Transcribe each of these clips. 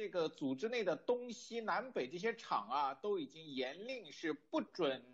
这个组织内的东西南北这些厂啊，都已经严令是不准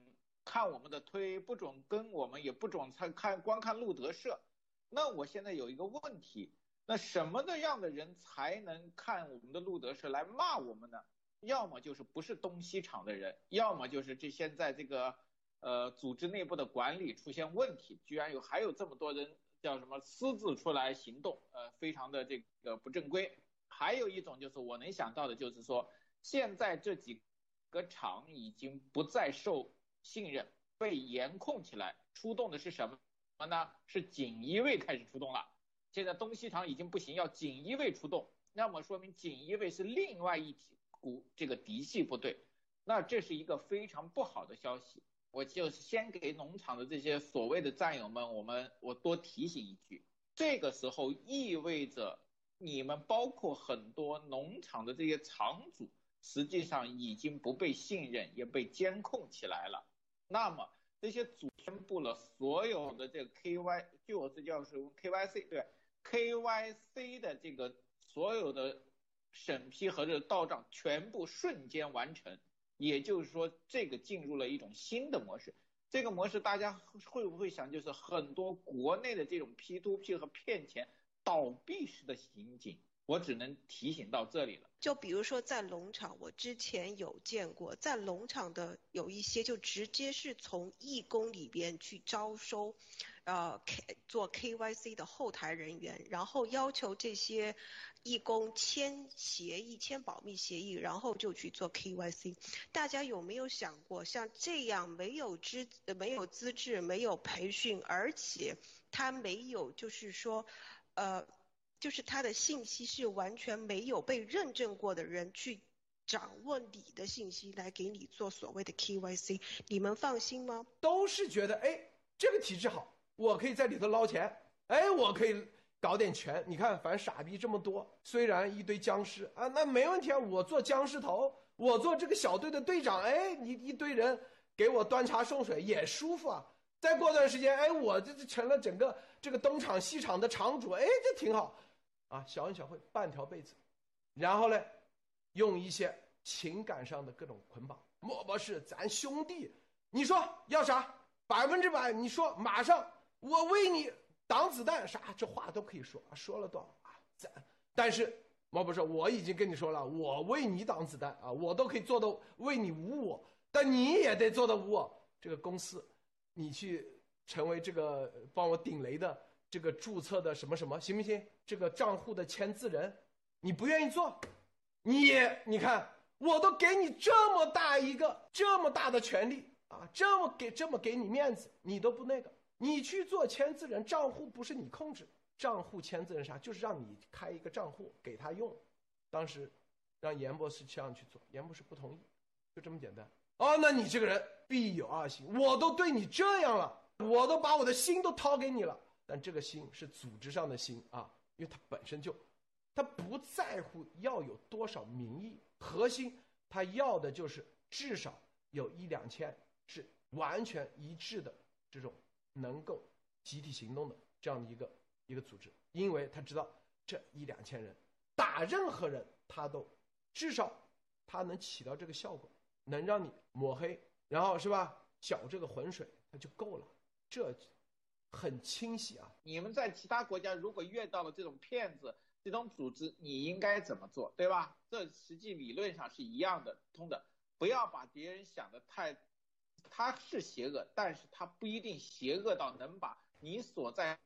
看我们的推，不准跟我们，也不准看看观看路德社。那我现在有一个问题，那什么的样的人才能看我们的路德社来骂我们呢？要么就是不是东西厂的人，要么就是这现在这个呃组织内部的管理出现问题，居然有还有这么多人叫什么私自出来行动，呃，非常的这个不正规。还有一种就是我能想到的，就是说现在这几个厂已经不再受信任，被严控起来，出动的是什么什么呢？是锦衣卫开始出动了。现在东西厂已经不行，要锦衣卫出动，那么说明锦衣卫是另外一股这个嫡系部队，那这是一个非常不好的消息。我就先给农场的这些所谓的战友们，我们我多提醒一句，这个时候意味着。你们包括很多农场的这些场主，实际上已经不被信任，也被监控起来了。那么这些组宣布了所有的这个 KY，据我这叫是 KYC 对 KYC 的这个所有的审批和这个到账全部瞬间完成，也就是说这个进入了一种新的模式。这个模式大家会不会想，就是很多国内的这种 P2P 和骗钱。倒闭式的刑警，我只能提醒到这里了。就比如说在农场，我之前有见过，在农场的有一些就直接是从义工里边去招收，呃，K 做 KYC 的后台人员，然后要求这些义工签协议、签保密协议，然后就去做 KYC。大家有没有想过，像这样没有资、没有资质、没有培训，而且他没有就是说。呃，就是他的信息是完全没有被认证过的人去掌握你的信息来给你做所谓的 KYC，你们放心吗？都是觉得哎，这个体制好，我可以在里头捞钱，哎，我可以搞点权。你看，反正傻逼这么多，虽然一堆僵尸啊，那没问题啊，我做僵尸头，我做这个小队的队长，哎，你一堆人给我端茶送水也舒服啊。再过段时间，哎，我这这成了整个这个东厂西厂的厂主，哎，这挺好，啊，小恩小惠半条被子，然后呢，用一些情感上的各种捆绑，莫不是咱兄弟？你说要啥？百分之百，你说马上，我为你挡子弹，啥这话都可以说，说了多少啊？咱，但是莫不是我已经跟你说了，我为你挡子弹啊，我都可以做到为你无我，但你也得做到无我。这个公司。你去成为这个帮我顶雷的这个注册的什么什么行不行？这个账户的签字人，你不愿意做，你你看我都给你这么大一个这么大的权利啊，这么给这么给你面子，你都不那个，你去做签字人，账户不是你控制，账户签字人啥，就是让你开一个账户给他用，当时让严博士这样去做，严博士不同意，就这么简单。哦，那你这个人必有二心，我都对你这样了，我都把我的心都掏给你了，但这个心是组织上的心啊，因为他本身就，他不在乎要有多少民意，核心他要的就是至少有一两千是完全一致的这种能够集体行动的这样的一个一个组织，因为他知道这一两千人打任何人他都至少他能起到这个效果。能让你抹黑，然后是吧？搅这个浑水，那就够了。这很清晰啊。你们在其他国家如果遇到了这种骗子、这种组织，你应该怎么做，对吧？这实际理论上是一样的，通的。不要把别人想的太，他是邪恶，但是他不一定邪恶到能把你所在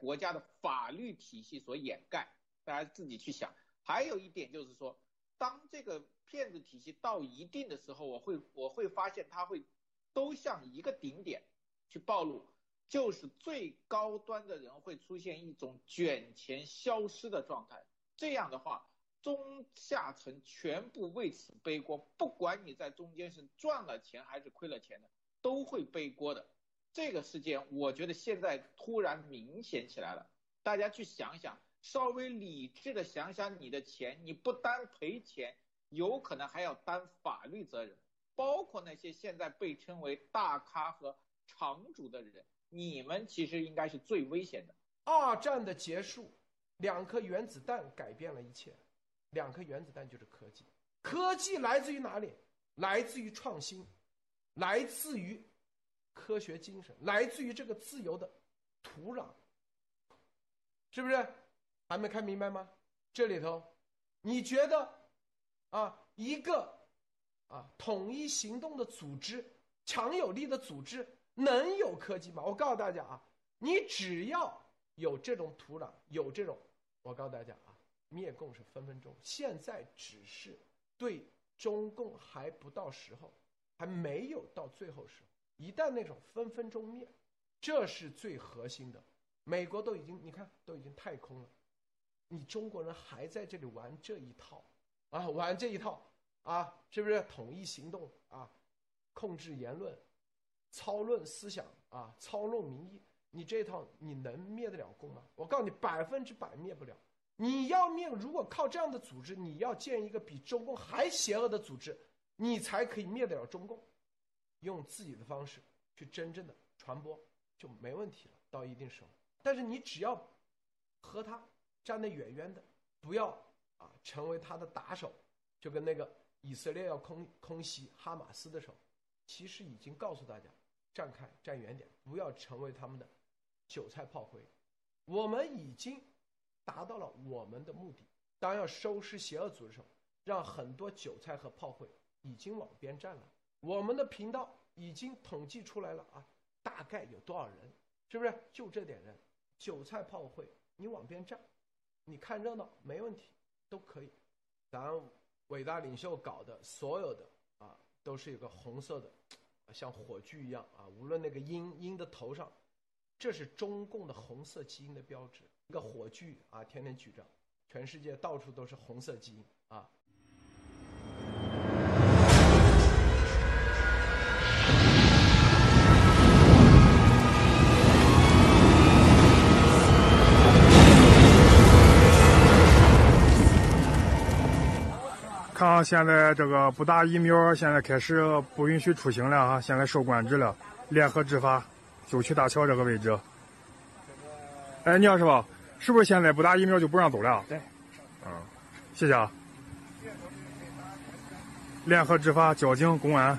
国家的法律体系所掩盖。大家自己去想。还有一点就是说。当这个骗子体系到一定的时候，我会我会发现它会都向一个顶点去暴露，就是最高端的人会出现一种卷钱消失的状态。这样的话，中下层全部为此背锅，不管你在中间是赚了钱还是亏了钱的，都会背锅的。这个事件，我觉得现在突然明显起来了，大家去想想。稍微理智的想想，你的钱，你不单赔钱，有可能还要担法律责任。包括那些现在被称为大咖和场主的人，你们其实应该是最危险的。二战的结束，两颗原子弹改变了一切。两颗原子弹就是科技。科技来自于哪里？来自于创新，来自于科学精神，来自于这个自由的土壤，是不是？还没看明白吗？这里头，你觉得啊，一个啊统一行动的组织，强有力的组织，能有科技吗？我告诉大家啊，你只要有这种土壤，有这种，我告诉大家啊，灭共是分分钟。现在只是对。中共还不到时候，还没有到最后时候。一旦那种分分钟灭，这是最核心的。美国都已经，你看都已经太空了，你中国人还在这里玩这一套啊，玩这一套啊，是不是统一行动啊，控制言论，操论思想啊，操弄民意？你这一套你能灭得了共吗？我告诉你，百分之百灭不了。你要灭，如果靠这样的组织，你要建一个比中共还邪恶的组织，你才可以灭得了中共。用自己的方式去真正的传播就没问题了，到一定时候。但是你只要和他站得远远的，不要啊成为他的打手，就跟那个以色列要空空袭哈马斯的时候，其实已经告诉大家站开站远点，不要成为他们的韭菜炮灰。我们已经。达到了我们的目的。当要收拾邪恶组织时候，让很多韭菜和炮灰已经往边站了。我们的频道已经统计出来了啊，大概有多少人？是不是就这点人？韭菜炮灰，你往边站，你看热闹没问题，都可以。咱伟大领袖搞的所有的啊，都是一个红色的，像火炬一样啊。无论那个鹰鹰的头上，这是中共的红色基因的标志。一个火炬啊，天天举着，全世界到处都是红色基因啊。看，现在这个不打疫苗，现在开始不允许出行了啊！现在受管制了。联合执法，九曲大桥这个位置。哎，你好，师傅，是不是现在不打疫苗就不让走了？对，嗯，谢谢啊。联合执法，交警、公安。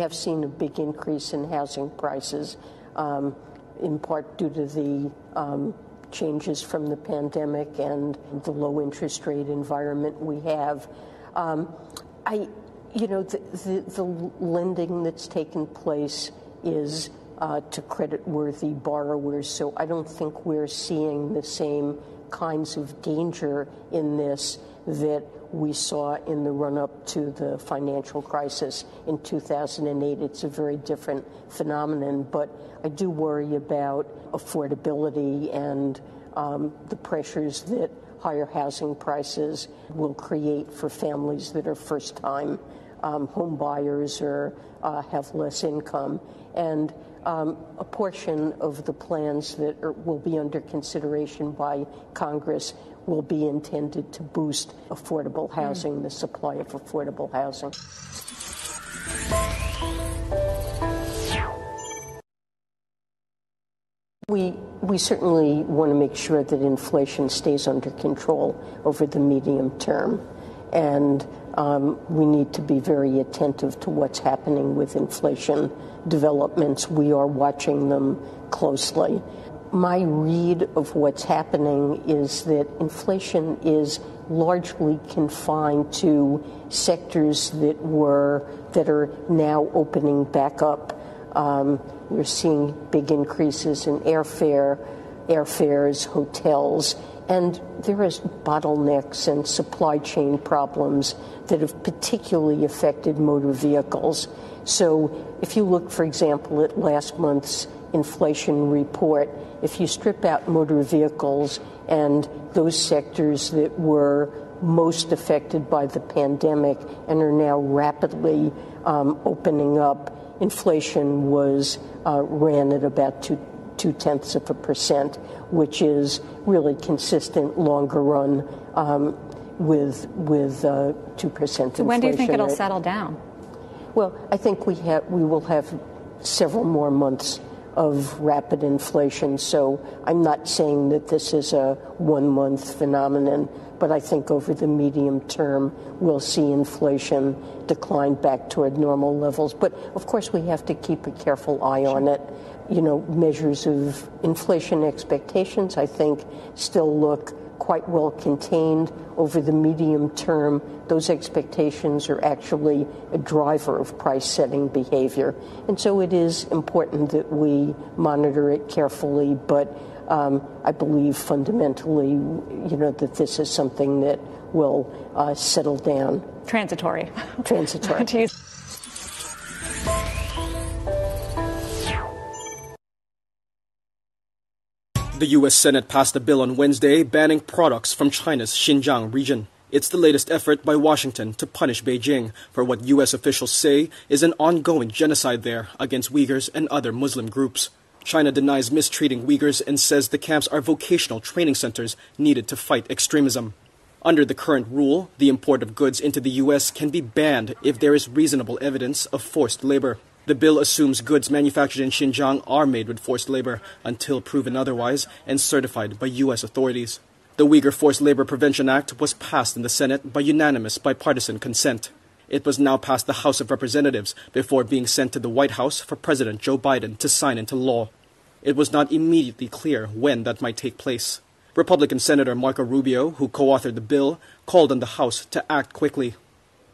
Have seen a big increase in housing prices, um, in part due to the um, changes from the pandemic and the low interest rate environment we have. Um, I, you know, the, the, the, lending that's taken place is uh, to credit-worthy borrowers, so I don't think we're seeing the same kinds of danger in this that we saw in the run up to the financial crisis in 2008. It's a very different phenomenon, but I do worry about affordability and um, the pressures that higher housing prices will create for families that are first time um, home buyers or uh, have less income. And um, a portion of the plans that are, will be under consideration by Congress will be intended to boost affordable housing, mm. the supply of affordable housing. We, we certainly want to make sure that inflation stays under control over the medium term. And um, we need to be very attentive to what's happening with inflation developments. We are watching them closely. My read of what's happening is that inflation is largely confined to sectors that were that are now opening back up. Um, we're seeing big increases in airfare, airfares, hotels, and there is bottlenecks and supply chain problems that have particularly affected motor vehicles. So, if you look, for example, at last month's inflation report, if you strip out motor vehicles and those sectors that were most affected by the pandemic and are now rapidly um, opening up, inflation was uh, ran at about two two tenths of a percent, which is really consistent longer run um, with with uh, two percent. So when do you think it'll settle down? Well, I think we have we will have several more months of rapid inflation. So I'm not saying that this is a one month phenomenon, but I think over the medium term we'll see inflation decline back toward normal levels. But of course, we have to keep a careful eye on it. You know, measures of inflation expectations, I think, still look quite well contained over the medium term. Those expectations are actually a driver of price setting behavior. And so it is important that we monitor it carefully, but um, I believe fundamentally, you know, that this is something that will uh, settle down. Transitory. Transitory. The U.S. Senate passed a bill on Wednesday banning products from China's Xinjiang region. It's the latest effort by Washington to punish Beijing for what U.S. officials say is an ongoing genocide there against Uyghurs and other Muslim groups. China denies mistreating Uyghurs and says the camps are vocational training centers needed to fight extremism. Under the current rule, the import of goods into the U.S. can be banned if there is reasonable evidence of forced labor. The bill assumes goods manufactured in Xinjiang are made with forced labor until proven otherwise and certified by U.S. authorities. The Uyghur Forced Labor Prevention Act was passed in the Senate by unanimous bipartisan consent. It was now past the House of Representatives before being sent to the White House for President Joe Biden to sign into law. It was not immediately clear when that might take place. Republican Senator Marco Rubio, who co authored the bill, called on the House to act quickly.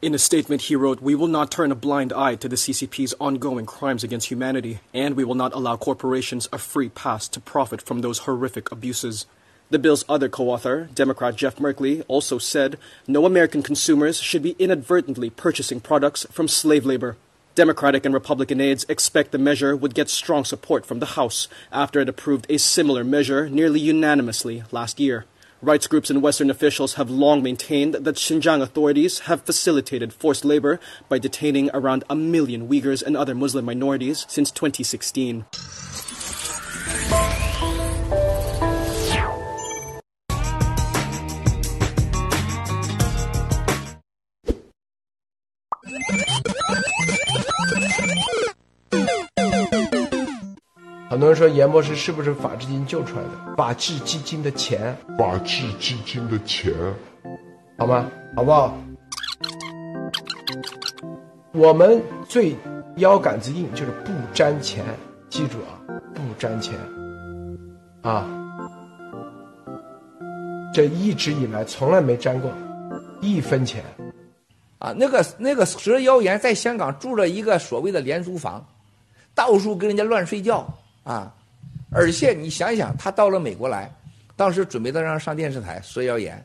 In a statement, he wrote, We will not turn a blind eye to the CCP's ongoing crimes against humanity, and we will not allow corporations a free pass to profit from those horrific abuses. The bill's other co author, Democrat Jeff Merkley, also said no American consumers should be inadvertently purchasing products from slave labor. Democratic and Republican aides expect the measure would get strong support from the House after it approved a similar measure nearly unanimously last year. Rights groups and Western officials have long maintained that Xinjiang authorities have facilitated forced labor by detaining around a million Uyghurs and other Muslim minorities since 2016. 很多人说严博士是不是法治基金救出来的？法治基金的钱，法治基金的钱，好吗？好不好？我们最腰杆子硬，就是不沾钱。记住啊，不沾钱啊！这一直以来从来没沾过一分钱。啊，那个那个佘妖言在香港住着一个所谓的廉租房，到处跟人家乱睡觉啊！而且你想想，他到了美国来，当时准备的让上电视台，说谣言，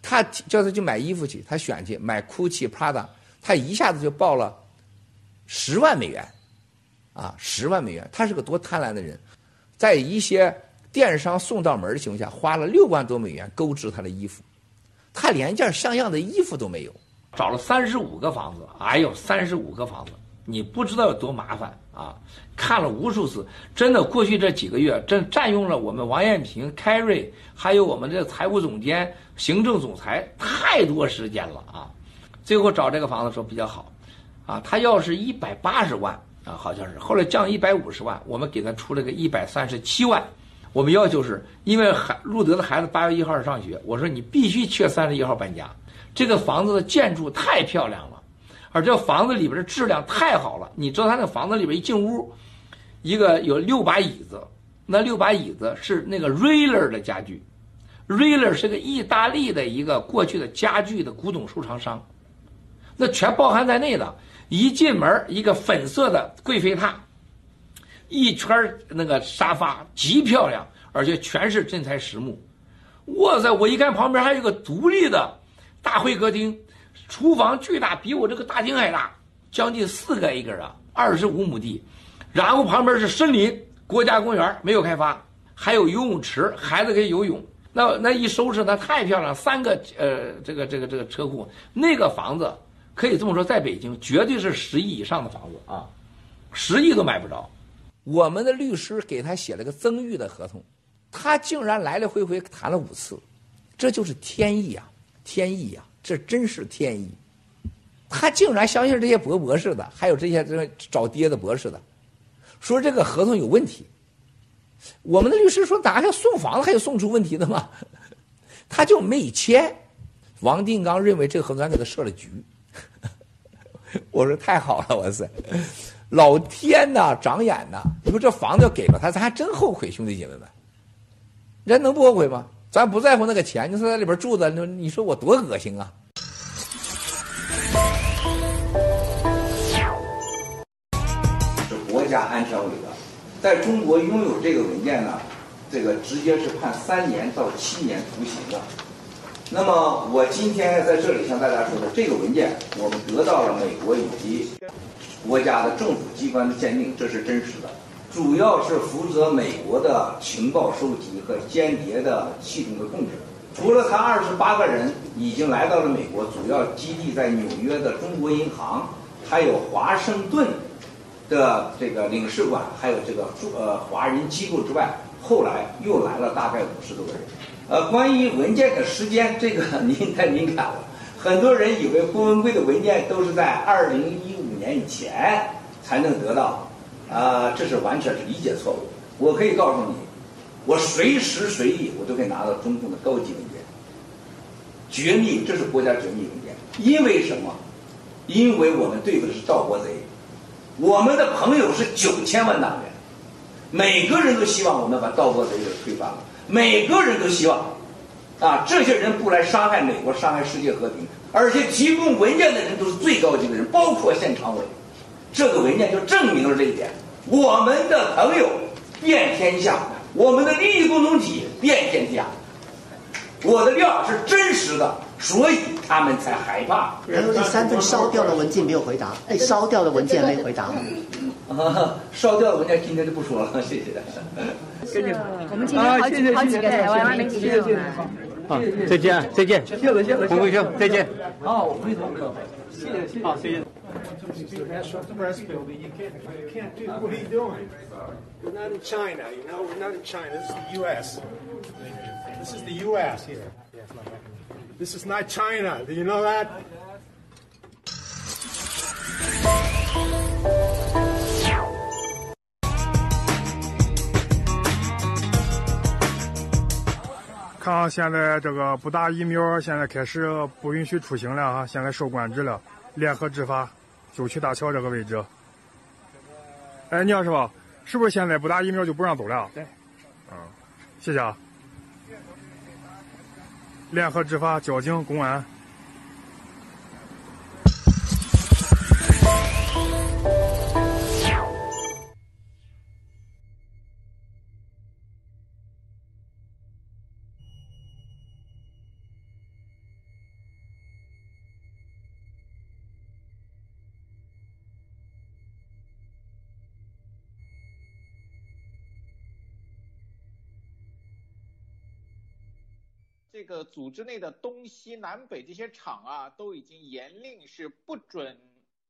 他叫他去买衣服去，他选去买 GUCCI、Prada，他一下子就报了十万美元，啊，十万美元，他是个多贪婪的人，在一些电商送到门的情况下，花了六万多美元购置他的衣服，他连件像样的衣服都没有。找了三十五个房子，哎呦，三十五个房子，你不知道有多麻烦啊！看了无数次，真的，过去这几个月，真占用了我们王艳平、凯瑞，还有我们这财务总监、行政总裁太多时间了啊！最后找这个房子说比较好，啊，他要是一百八十万啊，好像是，后来降一百五十万，我们给他出了个一百三十七万。我们要求是因为孩路德的孩子八月一号上学，我说你必须去三十一号搬家。这个房子的建筑太漂亮了，而这房子里边的质量太好了。你知道他那房子里边一进屋，一个有六把椅子，那六把椅子是那个 Railer 的家具，Railer 是个意大利的一个过去的家具的古董收藏商，那全包含在内的。一进门，一个粉色的贵妃榻，一圈那个沙发极漂亮，而且全是真材实木。哇塞！我一看旁边还有个独立的。大会客厅，厨房巨大，比我这个大厅还大，将近四个 acre 啊，二十五亩地，然后旁边是森林，国家公园没有开发，还有游泳池，孩子可以游泳。那那一收拾，那太漂亮，三个呃，这个这个这个车库，那个房子可以这么说，在北京绝对是十亿以上的房子啊，十亿都买不着。我们的律师给他写了个增育的合同，他竟然来来回回谈了五次，这就是天意啊！天意呀，这真是天意！他竟然相信这些博博士的，还有这些这找爹的博士的，说这个合同有问题。我们的律师说，哪还送房子还有送出问题的吗？他就没签。王定刚认为这个合同还给他设了局。我说太好了，哇塞，老天呐，长眼呐！你说这房子要给了他，咱还真后悔，兄弟姐妹们，人能不后悔吗？咱不在乎那个钱，你说在里边住的，你你说我多恶心啊！是国家安全委的，在中国拥有这个文件呢，这个直接是判三年到七年徒刑的。那么我今天在这里向大家说的这个文件，我们得到了美国以及国家的政府机关的鉴定，这是真实的。主要是负责美国的情报收集和间谍的系统的控制。除了他二十八个人已经来到了美国，主要基地在纽约的中国银行，还有华盛顿的这个领事馆，还有这个呃华人机构之外，后来又来了大概五十多个人。呃，关于文件的时间，这个您太敏感了。很多人以为郭文贵的文件都是在二零一五年以前才能得到，啊，这是完全是理解错误。我可以告诉你，我随时随地我都可以拿到中共的高级文件，绝密，这是国家绝密文件。因为什么？因为我们对付的是盗国贼，我们的朋友是九千万党员，每个人都希望我们把盗国贼给推翻了。每个人都希望，啊，这些人不来伤害美国、伤害世界和平，而且提供文件的人都是最高级的人，包括县常委。这个文件就证明了这一点。我们的朋友遍天下，我们的利益共同体遍天下。我的料是真实的，所以他们才害怕。然后这三份烧掉的文件没有回答，哎烧掉的文件没回答。啊，烧掉的文件今天就不说了，谢谢。谢谢。我们今天好几好几个台湾媒体都有来。好，再见，再见。谢谢，谢谢。洪再见。哦，我回头，谢谢，谢谢。好，谢谢。What are you doing? We're not in China, you know. We're not in China. This is the U.S. This is the U.S. here. This is not China. Do you know that? 看啊，现在这个不打疫苗，现在开始不允许出行了啊！现在受管制了，联合执法， 九曲大桥这个位置。哎，你好，师傅，是不是现在不打疫苗就不让走了？对。嗯，谢谢啊。联合执法，交警、公安。组织内的东西南北这些厂啊，都已经严令是不准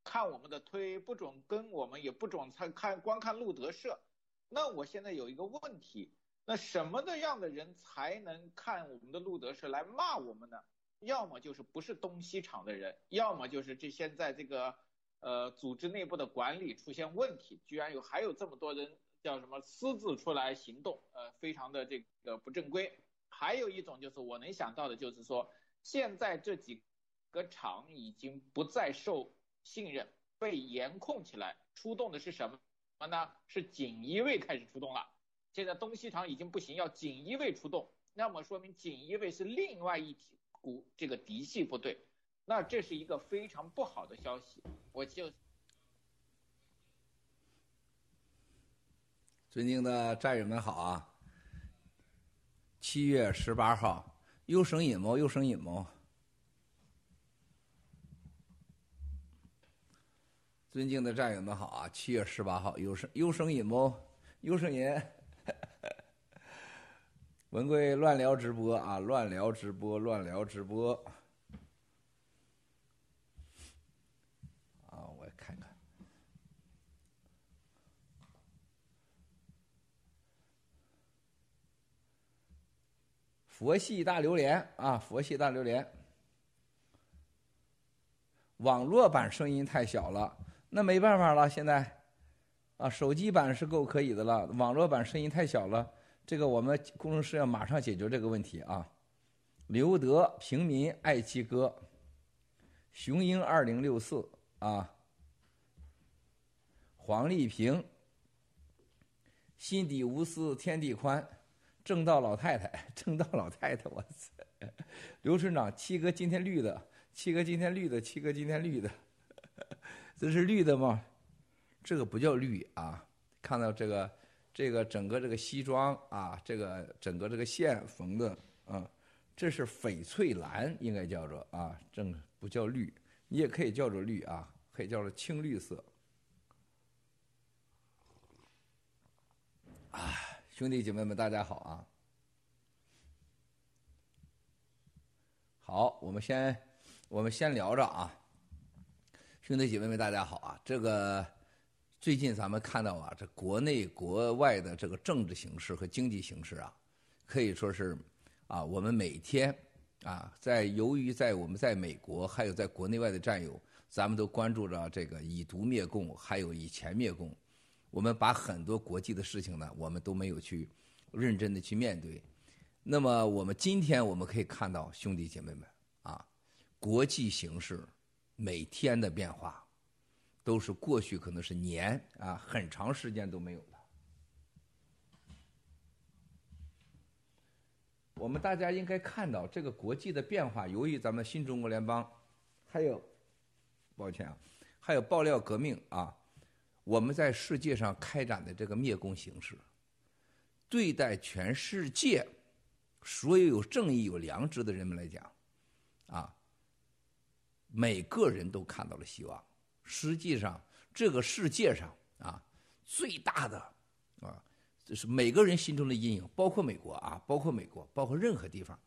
看我们的推，不准跟我们，也不准看看观看路德社。那我现在有一个问题，那什么的样的人才能看我们的路德社来骂我们呢？要么就是不是东西厂的人，要么就是这现在这个呃组织内部的管理出现问题，居然有还有这么多人叫什么私自出来行动，呃，非常的这个不正规。还有一种就是我能想到的，就是说现在这几个厂已经不再受信任，被严控起来，出动的是什么什么呢？是锦衣卫开始出动了。现在东西厂已经不行，要锦衣卫出动，那么说明锦衣卫是另外一股这个嫡系部队，那这是一个非常不好的消息。我就尊敬的战友们好啊！七月十八号，有声音吗？有声音吗？尊敬的战友们好啊！七月十八号，有声有声音吗？有声音。文贵乱聊直播啊！乱聊直播，乱聊直播。啊，我看看。佛系大榴莲啊，佛系大榴莲。网络版声音太小了，那没办法了。现在，啊，手机版是够可以的了，网络版声音太小了。这个我们工程师要马上解决这个问题啊。刘德平民爱妻哥，雄鹰二零六四啊，黄丽萍，心底无私天地宽，正道老太太，正道老太太，我操！刘村长，七哥今天绿的，七哥今天绿的，七哥今天绿的，这是绿的吗？这个不叫绿啊！看到这个，这个整个这个西装啊，这个整个这个线缝的啊，这是翡翠蓝，应该叫做啊，正不叫绿，你也可以叫做绿啊，可以叫做青绿色。啊，兄弟姐妹们，大家好啊！好，我们先我们先聊着啊，兄弟姐妹们，大家好啊！这个。最近咱们看到啊，这国内国外的这个政治形势和经济形势啊，可以说是啊，我们每天啊，在由于在我们在美国还有在国内外的战友，咱们都关注着这个以毒灭共，还有以钱灭共。我们把很多国际的事情呢，我们都没有去认真的去面对。那么我们今天我们可以看到，兄弟姐妹们啊，国际形势每天的变化。都是过去可能是年啊，很长时间都没有的。我们大家应该看到这个国际的变化，由于咱们新中国联邦，还有，抱歉啊，还有爆料革命啊，我们在世界上开展的这个灭共形式，对待全世界所有有正义、有良知的人们来讲，啊，每个人都看到了希望。实际上，这个世界上啊，最大的啊，就是每个人心中的阴影，包括美国啊，包括美国，包括任何地方，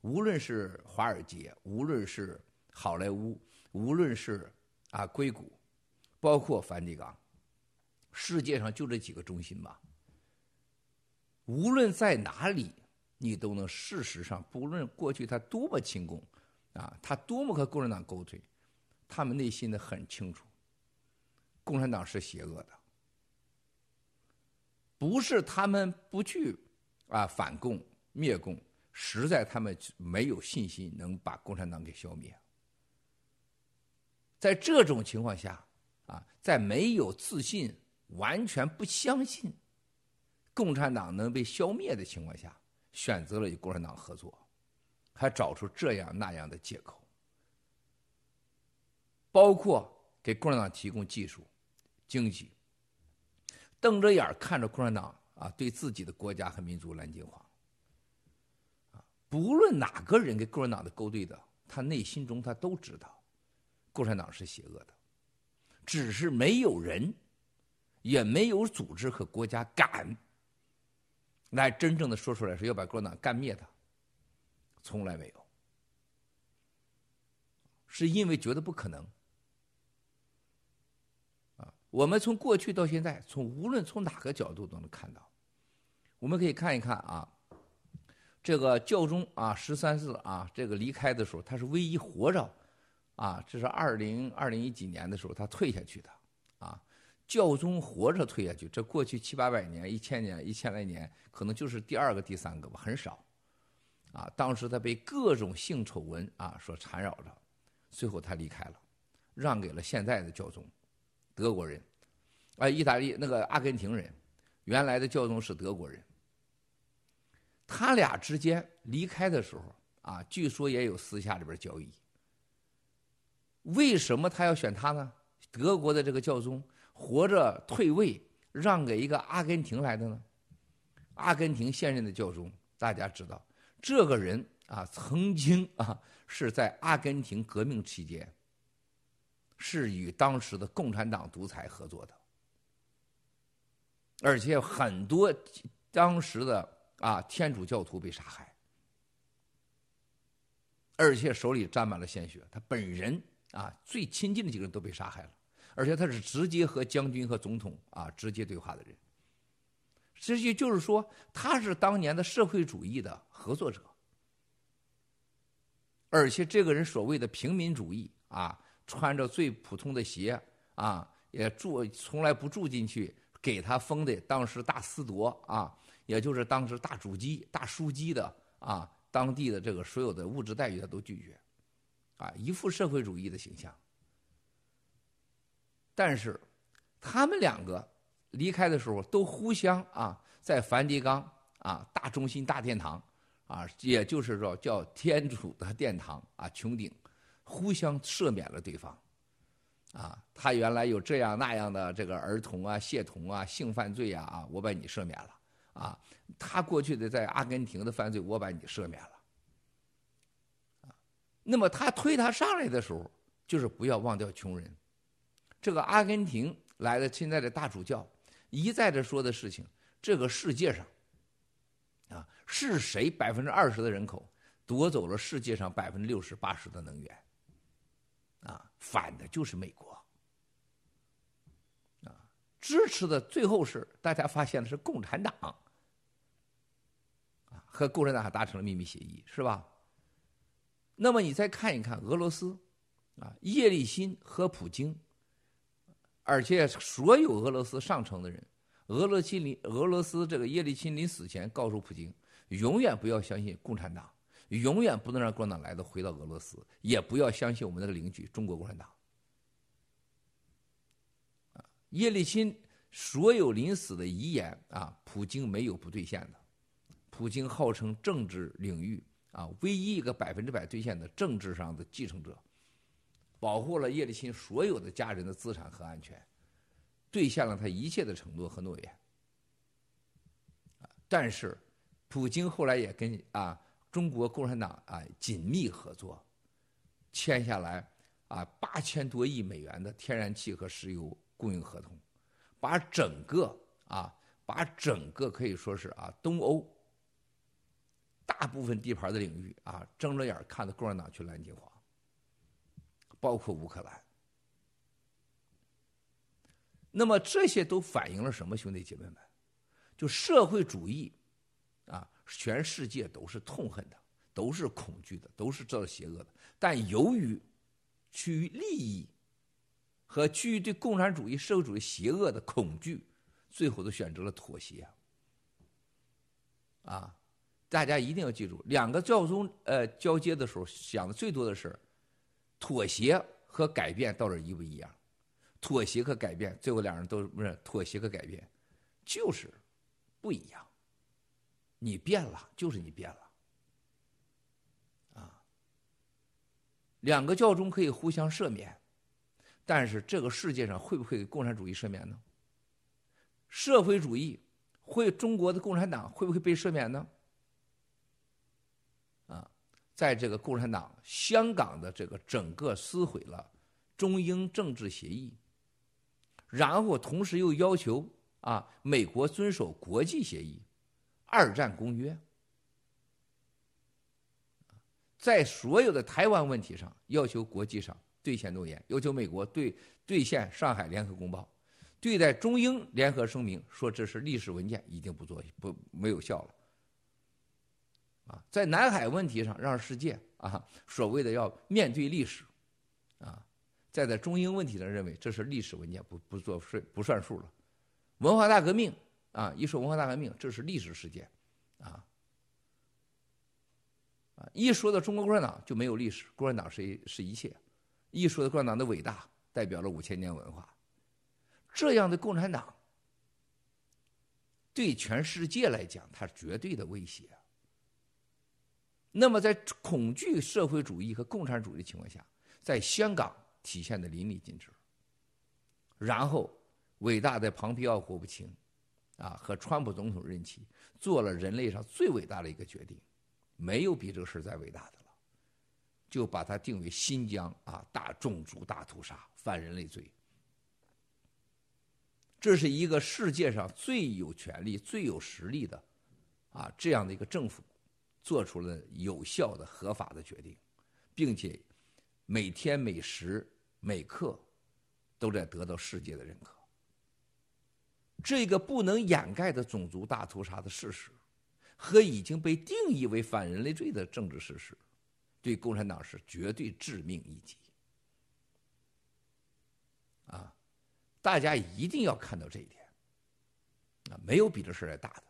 无论是华尔街，无论是好莱坞，无论是啊硅谷，包括梵蒂冈，世界上就这几个中心吧。无论在哪里，你都能事实上，不论过去他多么亲共，啊，他多么和共产党勾兑。他们内心的很清楚，共产党是邪恶的，不是他们不去啊反共灭共，实在他们没有信心能把共产党给消灭。在这种情况下，啊，在没有自信、完全不相信共产党能被消灭的情况下，选择了与共产党合作，还找出这样那样的借口。包括给共产党提供技术、经济，瞪着眼看着共产党啊，对自己的国家和民族蓝金黄。不论哪个人跟共产党的勾兑的，他内心中他都知道，共产党是邪恶的，只是没有人，也没有组织和国家敢来真正的说出来说要把共产党干灭他，从来没有，是因为觉得不可能。我们从过去到现在，从无论从哪个角度都能看到，我们可以看一看啊，这个教宗啊十三世啊，这个离开的时候，他是唯一活着，啊，这是二零二零一几年的时候他退下去的，教宗活着退下去，这过去七八百年、一千年、一千来年，可能就是第二个、第三个吧，很少，啊，当时他被各种性丑闻啊所缠绕着，最后他离开了，让给了现在的教宗。德国人，啊，意大利那个阿根廷人，原来的教宗是德国人。他俩之间离开的时候啊，据说也有私下里边交易。为什么他要选他呢？德国的这个教宗活着退位，让给一个阿根廷来的呢？阿根廷现任的教宗，大家知道，这个人啊，曾经啊是在阿根廷革命期间。是与当时的共产党独裁合作的，而且很多当时的啊天主教徒被杀害，而且手里沾满了鲜血。他本人啊最亲近的几个人都被杀害了，而且他是直接和将军和总统啊直接对话的人。实际就是说，他是当年的社会主义的合作者，而且这个人所谓的平民主义啊。穿着最普通的鞋啊，也住从来不住进去给他封的当时大司铎啊，也就是当时大主机、大书记的啊，当地的这个所有的物质待遇他都拒绝，啊，一副社会主义的形象。但是他们两个离开的时候都互相啊，在梵蒂冈啊大中心大殿堂啊，也就是说叫天主的殿堂啊穹顶，互相赦免了对方。啊，他原来有这样那样的这个儿童啊、亵童啊、性犯罪啊，啊，我把你赦免了。啊，他过去的在阿根廷的犯罪，我把你赦免了。啊，那么他推他上来的时候，就是不要忘掉穷人。这个阿根廷来的现在的大主教一再的说的事情，这个世界上，啊，是谁百分之二十的人口夺走了世界上百分之六十八十的能源？啊，反的就是美国，啊，支持的最后是大家发现的是共产党，啊，和共产党还达成了秘密协议，是吧？那么你再看一看俄罗斯，啊，叶利钦和普京，而且所有俄罗斯上层的人，俄罗斯临俄罗斯这个叶利钦临死前告诉普京，永远不要相信共产党。永远不能让共产党来的回到俄罗斯，也不要相信我们那个邻居中国共产党。啊，叶利钦所有临死的遗言啊，普京没有不兑现的。普京号称政治领域啊唯一一个百分之百兑现的政治上的继承者，保护了叶利钦所有的家人的资产和安全，兑现了他一切的承诺和诺言。但是，普京后来也跟啊。中国共产党啊，紧密合作，签下来啊八千多亿美元的天然气和石油供应合同，把整个啊把整个可以说是啊东欧大部分地盘的领域啊睁着眼看着共产党去蓝金黄，包括乌克兰。那么这些都反映了什么？兄弟姐妹们，就社会主义啊。全世界都是痛恨的，都是恐惧的，都是这邪恶的。但由于趋于利益和趋于对共产主义、社会主义邪恶的恐惧，最后都选择了妥协。啊，大家一定要记住，两个教宗呃交接的时候想的最多的是妥协和改变到底一不一样？妥协和改变，最后两人都不是妥协和改变，就是不一样。你变了，就是你变了，啊！两个教宗可以互相赦免，但是这个世界上会不会给共产主义赦免呢？社会主义会中国的共产党会不会被赦免呢？在这个共产党香港的这个整个撕毁了中英政治协议，然后同时又要求啊美国遵守国际协议。二战公约，在所有的台湾问题上要求国际上兑现诺言，要求美国对兑现上海联合公报，对待中英联合声明说这是历史文件，已经不做不没有效了。啊，在南海问题上让世界啊所谓的要面对历史，啊，在在中英问题上认为这是历史文件，不不做算不算数了。文化大革命。啊，一说文化大革命，这是历史事件，啊，啊，一说到中国共产党就没有历史，共产党是一是一切，一说到共产党的伟大，代表了五千年文化，这样的共产党对全世界来讲，它是绝对的威胁。那么，在恐惧社会主义和共产主义的情况下，在香港体现的淋漓尽致。然后，伟大的庞皮奥国务卿。啊，和川普总统任期做了人类上最伟大的一个决定，没有比这个事再伟大的了，就把它定为新疆啊大种族大屠杀、反人类罪。这是一个世界上最有权力、最有实力的啊这样的一个政府，做出了有效的、合法的决定，并且每天每时每刻都在得到世界的认可。这个不能掩盖的种族大屠杀的事实，和已经被定义为反人类罪的政治事实，对共产党是绝对致命一击。啊，大家一定要看到这一点。啊，没有比这事儿大的。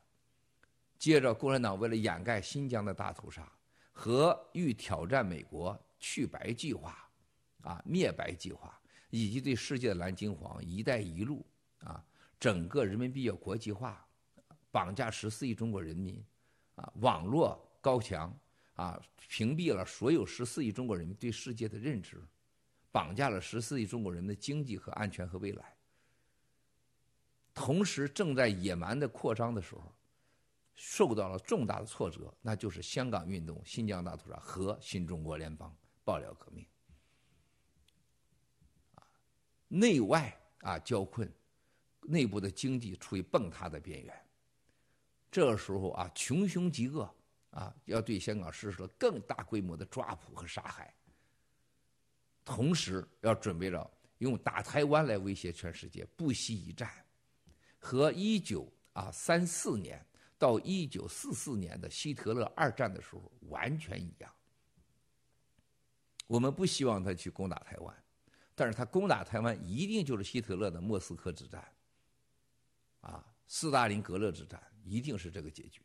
接着，共产党为了掩盖新疆的大屠杀和欲挑战美国去白计划，啊，灭白计划，以及对世界的蓝金黄、一带一路，啊，整个人民币要国际化，绑架十四亿中国人民，啊，网络高墙，啊，屏蔽了所有十四亿中国人民对世界的认知，绑架了十四亿中国人的经济和安全和未来。同时，正在野蛮的扩张的时候。受到了重大的挫折，那就是香港运动、新疆大屠杀和新中国联邦爆料革命，啊，内外啊交困，内部的经济处于崩塌的边缘。这个时候啊，穷凶极恶啊，要对香港实施了更大规模的抓捕和杀害，同时要准备着用打台湾来威胁全世界，不惜一战，和一九啊三四年。到一九四四年的希特勒二战的时候完全一样。我们不希望他去攻打台湾，但是他攻打台湾一定就是希特勒的莫斯科之战，啊，斯大林格勒之战一定是这个结局。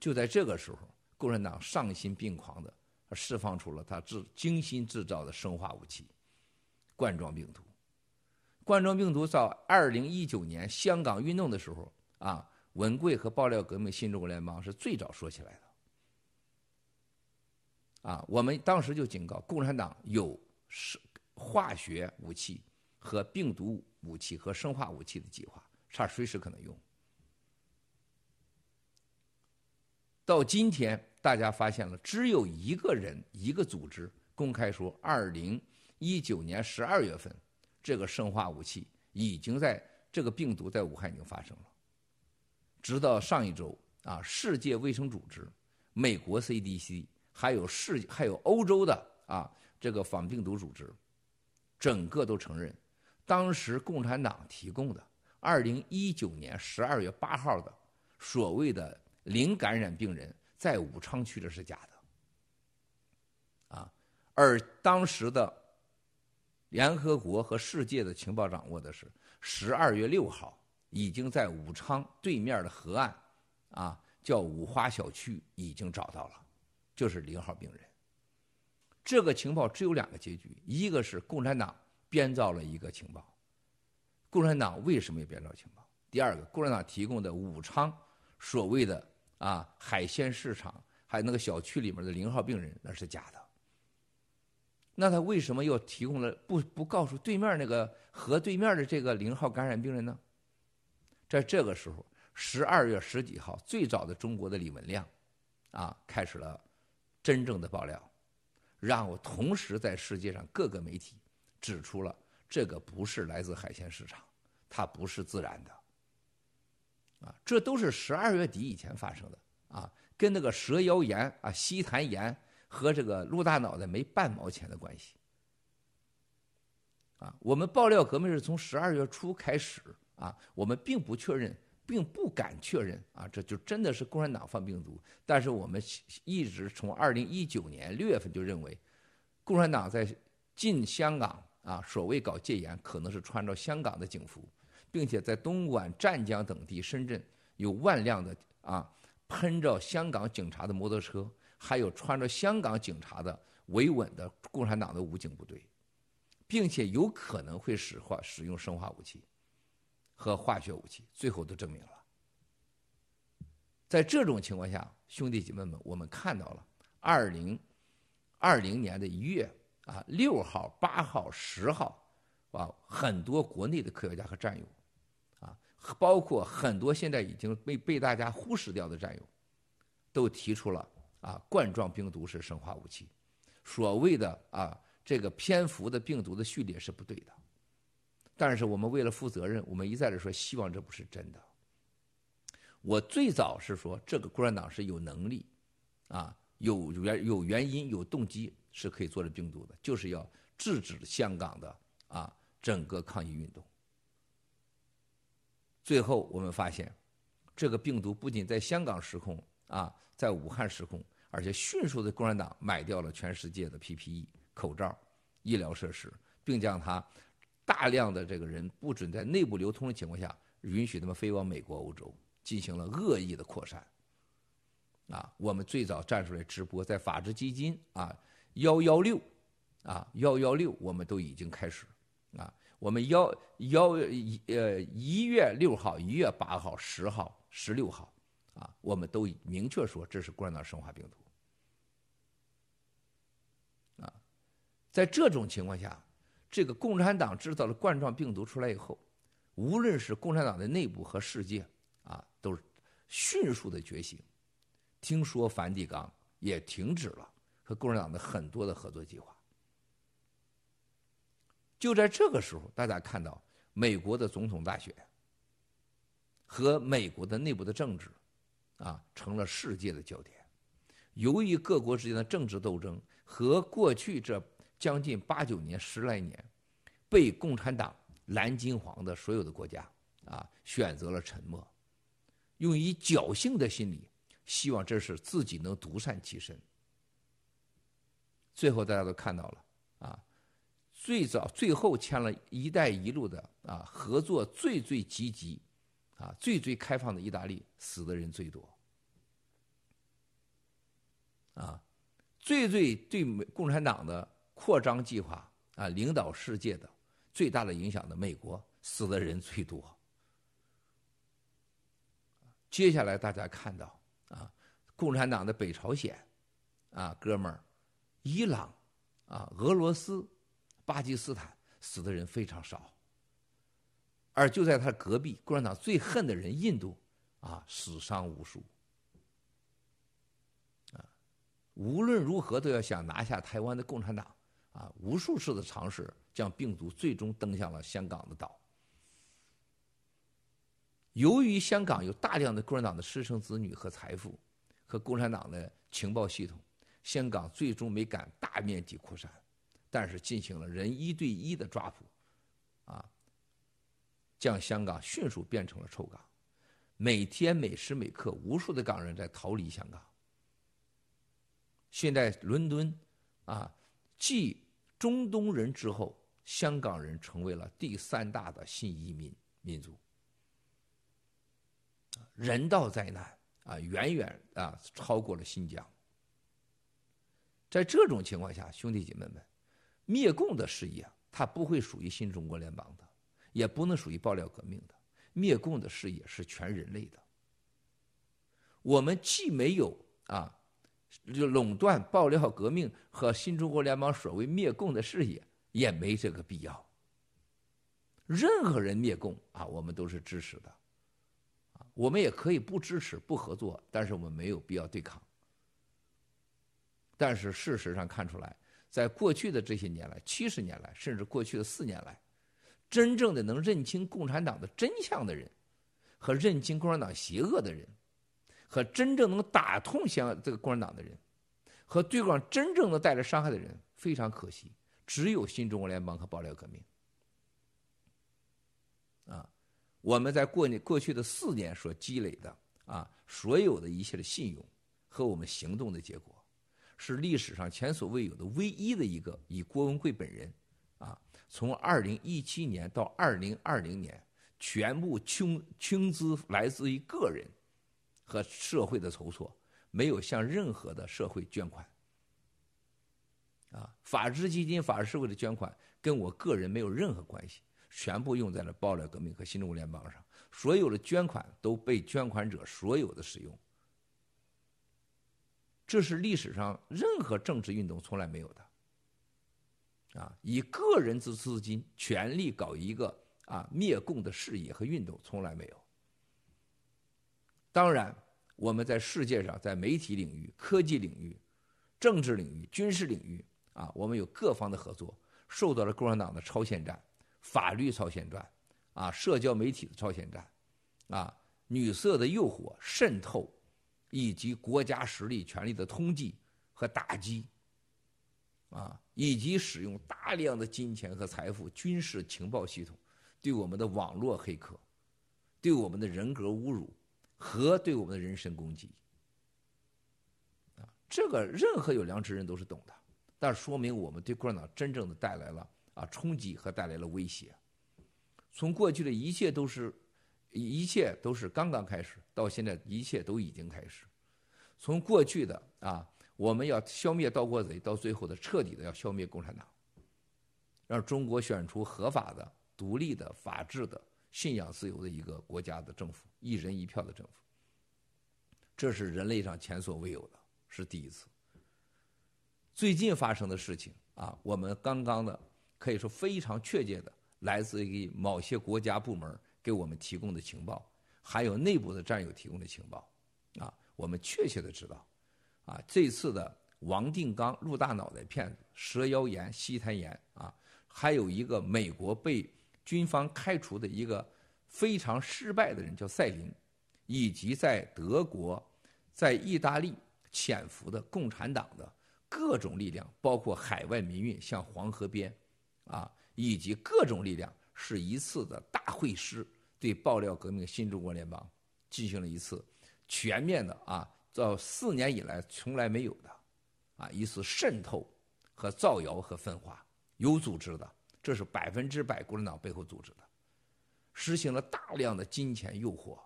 就在这个时候，共产党丧心病狂的释放出了他制精心制造的生化武器——冠状病毒。冠状病毒在二零一九年香港运动的时候啊。文贵和爆料革命新中国联邦是最早说起来的，啊，我们当时就警告共产党有是化学武器和病毒武器和生化武器的计划，差随时可能用。到今天，大家发现了只有一个人一个组织公开说，二零一九年十二月份，这个生化武器已经在这个病毒在武汉已经发生了。直到上一周啊，世界卫生组织、美国 CDC，还有世还有欧洲的啊这个反病毒组织，整个都承认，当时共产党提供的二零一九年十二月八号的所谓的零感染病人在武昌区的是假的，啊，而当时的联合国和世界的情报掌握的是十二月六号。已经在武昌对面的河岸，啊，叫五花小区，已经找到了，就是零号病人。这个情报只有两个结局：一个是共产党编造了一个情报，共产党为什么要编造情报？第二个，共产党提供的武昌所谓的啊海鲜市场，还有那个小区里面的零号病人，那是假的。那他为什么要提供了不不告诉对面那个河对面的这个零号感染病人呢？在这个时候，十二月十几号，最早的中国的李文亮，啊，开始了真正的爆料，让我同时在世界上各个媒体指出了这个不是来自海鲜市场，它不是自然的，啊，这都是十二月底以前发生的，啊，跟那个蛇腰炎啊、西痰盐和这个鹿大脑袋没半毛钱的关系，啊，我们爆料革命是从十二月初开始。啊，我们并不确认，并不敢确认啊，这就真的是共产党放病毒。但是我们一直从二零一九年六月份就认为，共产党在进香港啊，所谓搞戒严，可能是穿着香港的警服，并且在东莞、湛江等地、深圳有万辆的啊喷着香港警察的摩托车，还有穿着香港警察的维稳的共产党的武警部队，并且有可能会使化使用生化武器。和化学武器最后都证明了，在这种情况下，兄弟姐妹们，我们看到了二零二零年的一月啊，六号、八号、十号，啊，很多国内的科学家和战友，啊，包括很多现在已经被被大家忽视掉的战友，都提出了啊，冠状病毒是生化武器，所谓的啊，这个蝙蝠的病毒的序列是不对的。但是我们为了负责任，我们一再的说，希望这不是真的。我最早是说，这个共产党是有能力，啊，有原有原因有动机是可以做这病毒的，就是要制止香港的啊整个抗议运动。最后我们发现，这个病毒不仅在香港失控啊，在武汉失控，而且迅速的共产党买掉了全世界的 PPE 口罩、医疗设施，并将它。大量的这个人不准在内部流通的情况下，允许他们飞往美国、欧洲，进行了恶意的扩散。啊，我们最早站出来直播，在法治基金啊幺幺六，啊幺幺六，我们都已经开始，啊，我们幺幺一呃一月六号、一月八号、十号、十六号，啊，我们都已明确说这是冠状生化病毒。啊，在这种情况下，这个共产党制造的冠状病毒出来以后，无论是共产党的内部和世界，啊，都是迅速的觉醒。听说梵蒂冈也停止了和共产党的很多的合作计划。就在这个时候，大家看到美国的总统大选和美国的内部的政治，啊，成了世界的焦点。由于各国之间的政治斗争和过去这将近八九年、十来年被共产党蓝金黄的所有的国家啊选择了沉默，用以侥幸的心理。希望这是自己能独善其身。最后大家都看到了啊，最早最后签了一带一路的啊合作最最积极，啊最最开放的意大利死的人最多，啊最最对共产党的扩张计划啊领导世界的最大的影响的美国死的人最多。接下来大家看到。啊，共产党的北朝鲜，啊，哥们儿，伊朗，啊，俄罗斯，巴基斯坦死的人非常少，而就在他隔壁，共产党最恨的人印度，啊，死伤无数，无论如何都要想拿下台湾的共产党，啊，无数次的尝试，将病毒最终登向了香港的岛。由于香港有大量的共产党的私生子女和财富，和共产党的情报系统，香港最终没敢大面积扩散，但是进行了人一对一的抓捕，啊，将香港迅速变成了臭港，每天每时每刻，无数的港人在逃离香港。现在伦敦，啊，继中东人之后，香港人成为了第三大的新移民民族。人道灾难啊，远远啊超过了新疆。在这种情况下，兄弟姐妹们，灭共的事业它不会属于新中国联邦的，也不能属于爆料革命的。灭共的事业是全人类的。我们既没有啊，就垄断爆料革命和新中国联邦所谓灭共的事业，也没这个必要。任何人灭共啊，我们都是支持的。啊我们也可以不支持、不合作，但是我们没有必要对抗。但是事实上看出来，在过去的这些年来、七十年来，甚至过去的四年来，真正的能认清共产党的真相的人，和认清共产党邪恶的人，和真正能打通相这个共产党的人，和对方真正的带来伤害的人，非常可惜，只有新中国联邦和爆料革命。啊。我们在过年过去的四年所积累的啊，所有的一切的信用和我们行动的结果，是历史上前所未有的唯一的一个以郭文贵本人啊，从二零一七年到二零二零年，全部倾倾资来自于个人和社会的筹措，没有向任何的社会捐款。啊，法治基金、法治社会的捐款跟我个人没有任何关系。全部用在了爆料革命和新中国联邦上，所有的捐款都被捐款者所有的使用，这是历史上任何政治运动从来没有的。啊，以个人之资金全力搞一个啊灭共的事业和运动从来没有。当然，我们在世界上，在媒体领域、科技领域、政治领域、军事领域啊，我们有各方的合作，受到了共产党的超限战。法律超限战，啊，社交媒体的超限战，啊，女色的诱惑、渗透，以及国家实力、权力的通缉和打击，啊，以及使用大量的金钱和财富、军事情报系统，对我们的网络黑客，对我们的人格侮辱和对我们的人身攻击，啊，这个任何有良知人都是懂的，但说明我们对共产党真正的带来了。啊，冲击和带来了威胁。从过去的一切都是一切都是刚刚开始，到现在一切都已经开始。从过去的啊，我们要消灭盗国贼，到最后的彻底的要消灭共产党，让中国选出合法的、独立的、法治的、信仰自由的一个国家的政府，一人一票的政府。这是人类上前所未有的，是第一次。最近发生的事情啊，我们刚刚的可以说非常确切的，来自于某些国家部门给我们提供的情报，还有内部的战友提供的情报，啊，我们确切的知道，啊，这次的王定刚陆大脑袋骗子、蛇腰炎、西滩炎啊，还有一个美国被军方开除的一个非常失败的人叫赛林，以及在德国、在意大利潜伏的共产党的。各种力量，包括海外民运，像黄河边，啊，以及各种力量，是一次的大会师，对爆料革命新中国联邦进行了一次全面的啊，到四年以来从来没有的，啊，一次渗透和造谣和分化，有组织的，这是百分之百共产党背后组织的，实行了大量的金钱诱惑，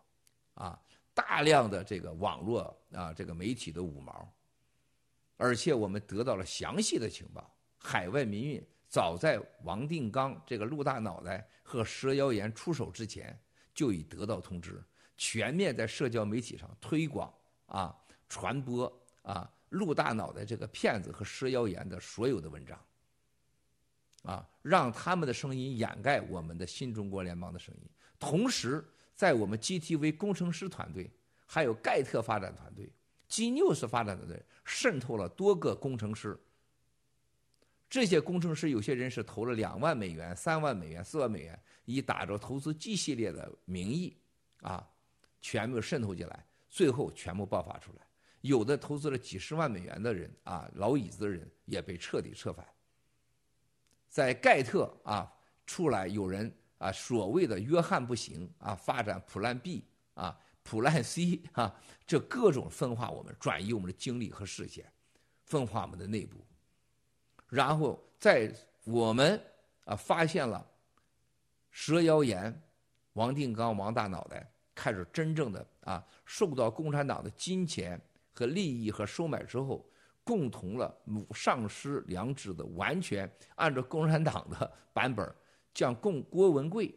啊，大量的这个网络啊，这个媒体的五毛。而且我们得到了详细的情报，海外民运早在王定刚这个陆大脑袋和蛇妖炎出手之前，就已得到通知，全面在社交媒体上推广啊、传播啊陆大脑袋这个骗子和蛇妖炎的所有的文章，啊，让他们的声音掩盖我们的新中国联邦的声音。同时，在我们 GTV 工程师团队，还有盖特发展团队。G News 发展团队渗透了多个工程师，这些工程师有些人是投了两万美元、三万美元、四万美元，以打着投资 G 系列的名义，啊，全部渗透进来，最后全部爆发出来。有的投资了几十万美元的人啊，老椅子的人也被彻底撤反。在盖特啊出来有人啊所谓的约翰不行啊，发展普兰 B 啊。普兰 C 啊，这各种分化我们，转移我们的精力和视线，分化我们的内部，然后在我们啊发现了蛇妖炎、王定刚、王大脑袋开始真正的啊受到共产党的金钱和利益和收买之后，共同了丧失良知的，完全按照共产党的版本将共郭文贵。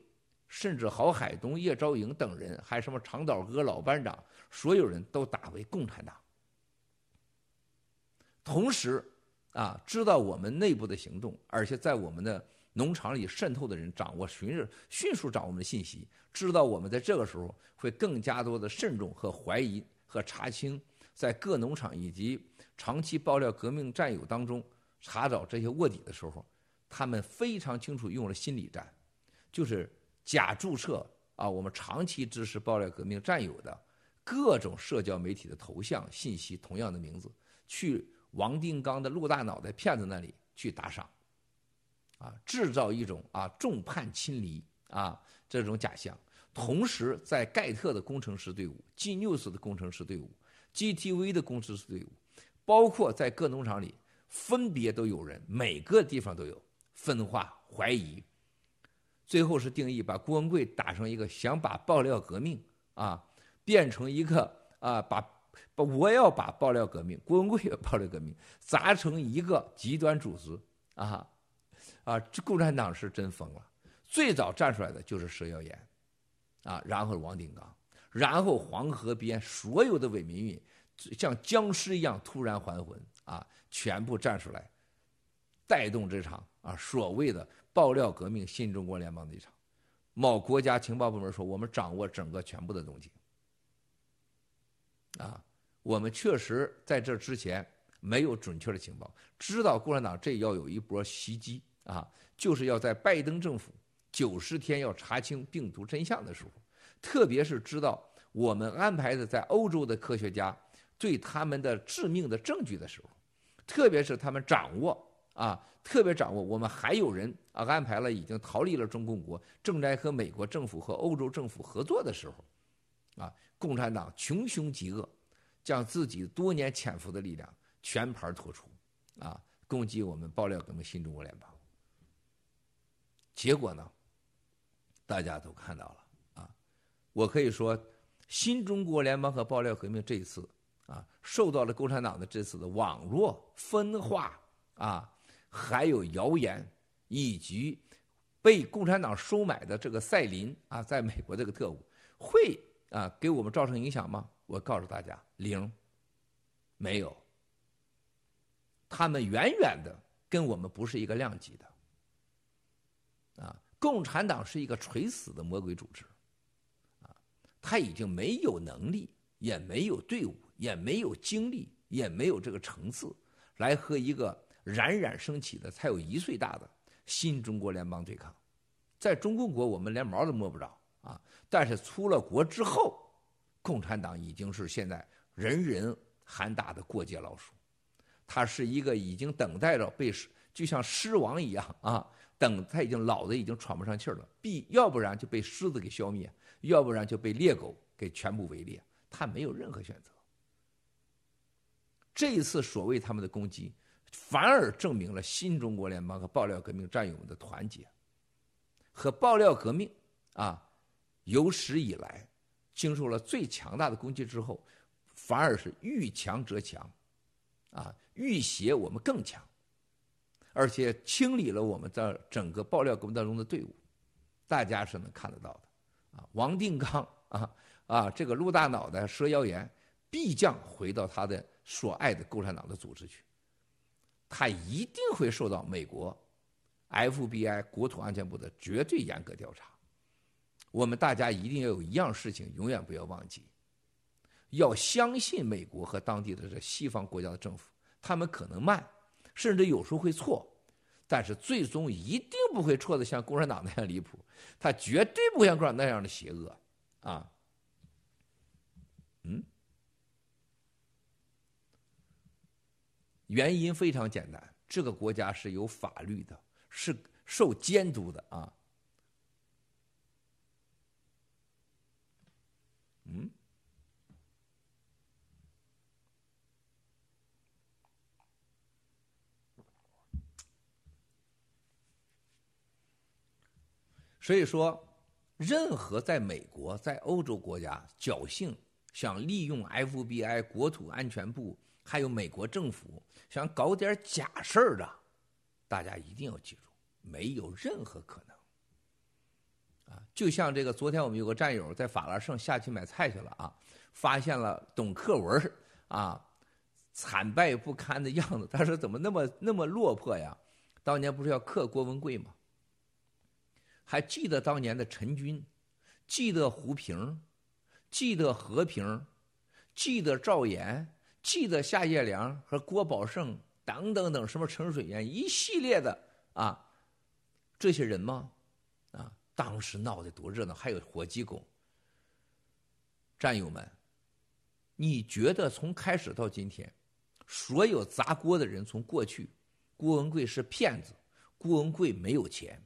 甚至郝海东、叶兆英等人，还什么长岛哥老班长，所有人都打为共产党。同时，啊，知道我们内部的行动，而且在我们的农场里渗透的人，掌握迅迅速掌握的信息，知道我们在这个时候会更加多的慎重和怀疑和查清，在各农场以及长期爆料革命战友当中查找这些卧底的时候，他们非常清楚用了心理战，就是。假注册啊，我们长期支持爆料革命战友的各种社交媒体的头像信息，同样的名字，去王定刚的陆大脑袋骗子那里去打赏，啊，制造一种啊众叛亲离啊这种假象。同时，在盖特的工程师队伍、G News 的工程师队伍、GTV 的工程师队伍，包括在各农场里，分别都有人，每个地方都有分化、怀疑。最后是定义，把郭文贵打成一个想把爆料革命啊变成一个啊把把我要把爆料革命郭文贵也爆料革命砸成一个极端组织啊啊！这共产党是真疯了。最早站出来的就是佘耀岩啊，然后王定刚，然后黄河边所有的伪民运像僵尸一样突然还魂啊，全部站出来，带动这场啊所谓的。爆料革命，新中国联邦的一场。某国家情报部门说，我们掌握整个全部的动静。啊，我们确实在这之前没有准确的情报，知道共产党这要有一波袭击啊，就是要在拜登政府九十天要查清病毒真相的时候，特别是知道我们安排的在欧洲的科学家对他们的致命的证据的时候，特别是他们掌握。啊，特别掌握我们还有人啊，安排了已经逃离了中共国，正在和美国政府和欧洲政府合作的时候，啊，共产党穷凶极恶，将自己多年潜伏的力量全盘托出，啊，攻击我们爆料革命新中国联邦。结果呢，大家都看到了啊，我可以说，新中国联邦和爆料革命这一次啊，受到了共产党的这次的网络分化啊，还有谣言，以及被共产党收买的这个赛林啊，在美国这个特务，会啊给我们造成影响吗？我告诉大家，零，没有。他们远远的跟我们不是一个量级的，啊，共产党是一个垂死的魔鬼组织，啊，他已经没有能力，也没有队伍，也没有精力，也没有这个层次，来和一个冉冉升起的才有一岁大的新中国联邦对抗。在中共国，我们连毛都摸不着啊，但是出了国之后，共产党已经是现在人人喊打的过街老鼠。他是一个已经等待着被就像狮王一样啊，等他已经老的已经喘不上气了，必要不然就被狮子给消灭，要不然就被猎狗给全部围猎，他没有任何选择。这一次所谓他们的攻击，反而证明了新中国联邦和爆料革命战友们的团结，和爆料革命啊有史以来经受了最强大的攻击之后，反而是遇强则强，啊。遇邪我们更强，而且清理了我们的整个爆料革命当中的队伍，大家是能看得到的。啊，王定刚啊啊，这个陆大脑袋蛇谣言必将回到他的所爱的共产党的组织去，他一定会受到美国 FBI 国土安全部的绝对严格调查。我们大家一定要有一样事情永远不要忘记，要相信美国和当地的这西方国家的政府。他们可能慢，甚至有时候会错，但是最终一定不会错的像共产党那样离谱，他绝对不像共产党那样的邪恶，啊，原因非常简单，这个国家是有法律的，是受监督的啊，嗯。所以说，任何在美国、在欧洲国家侥幸想利用 FBI、国土安全部，还有美国政府想搞点假事儿的，大家一定要记住，没有任何可能。啊，就像这个，昨天我们有个战友在法拉盛下去买菜去了啊，发现了董克文啊，惨败不堪的样子。他说：“怎么那么那么落魄呀？当年不是要克郭文贵吗？”还记得当年的陈军，记得胡平，记得和平，记得赵岩，记得夏叶良和郭宝胜等等等什么陈水岩一系列的啊，这些人吗？啊，当时闹得多热闹，还有火鸡狗。战友们，你觉得从开始到今天，所有砸锅的人，从过去，郭文贵是骗子，郭文贵没有钱。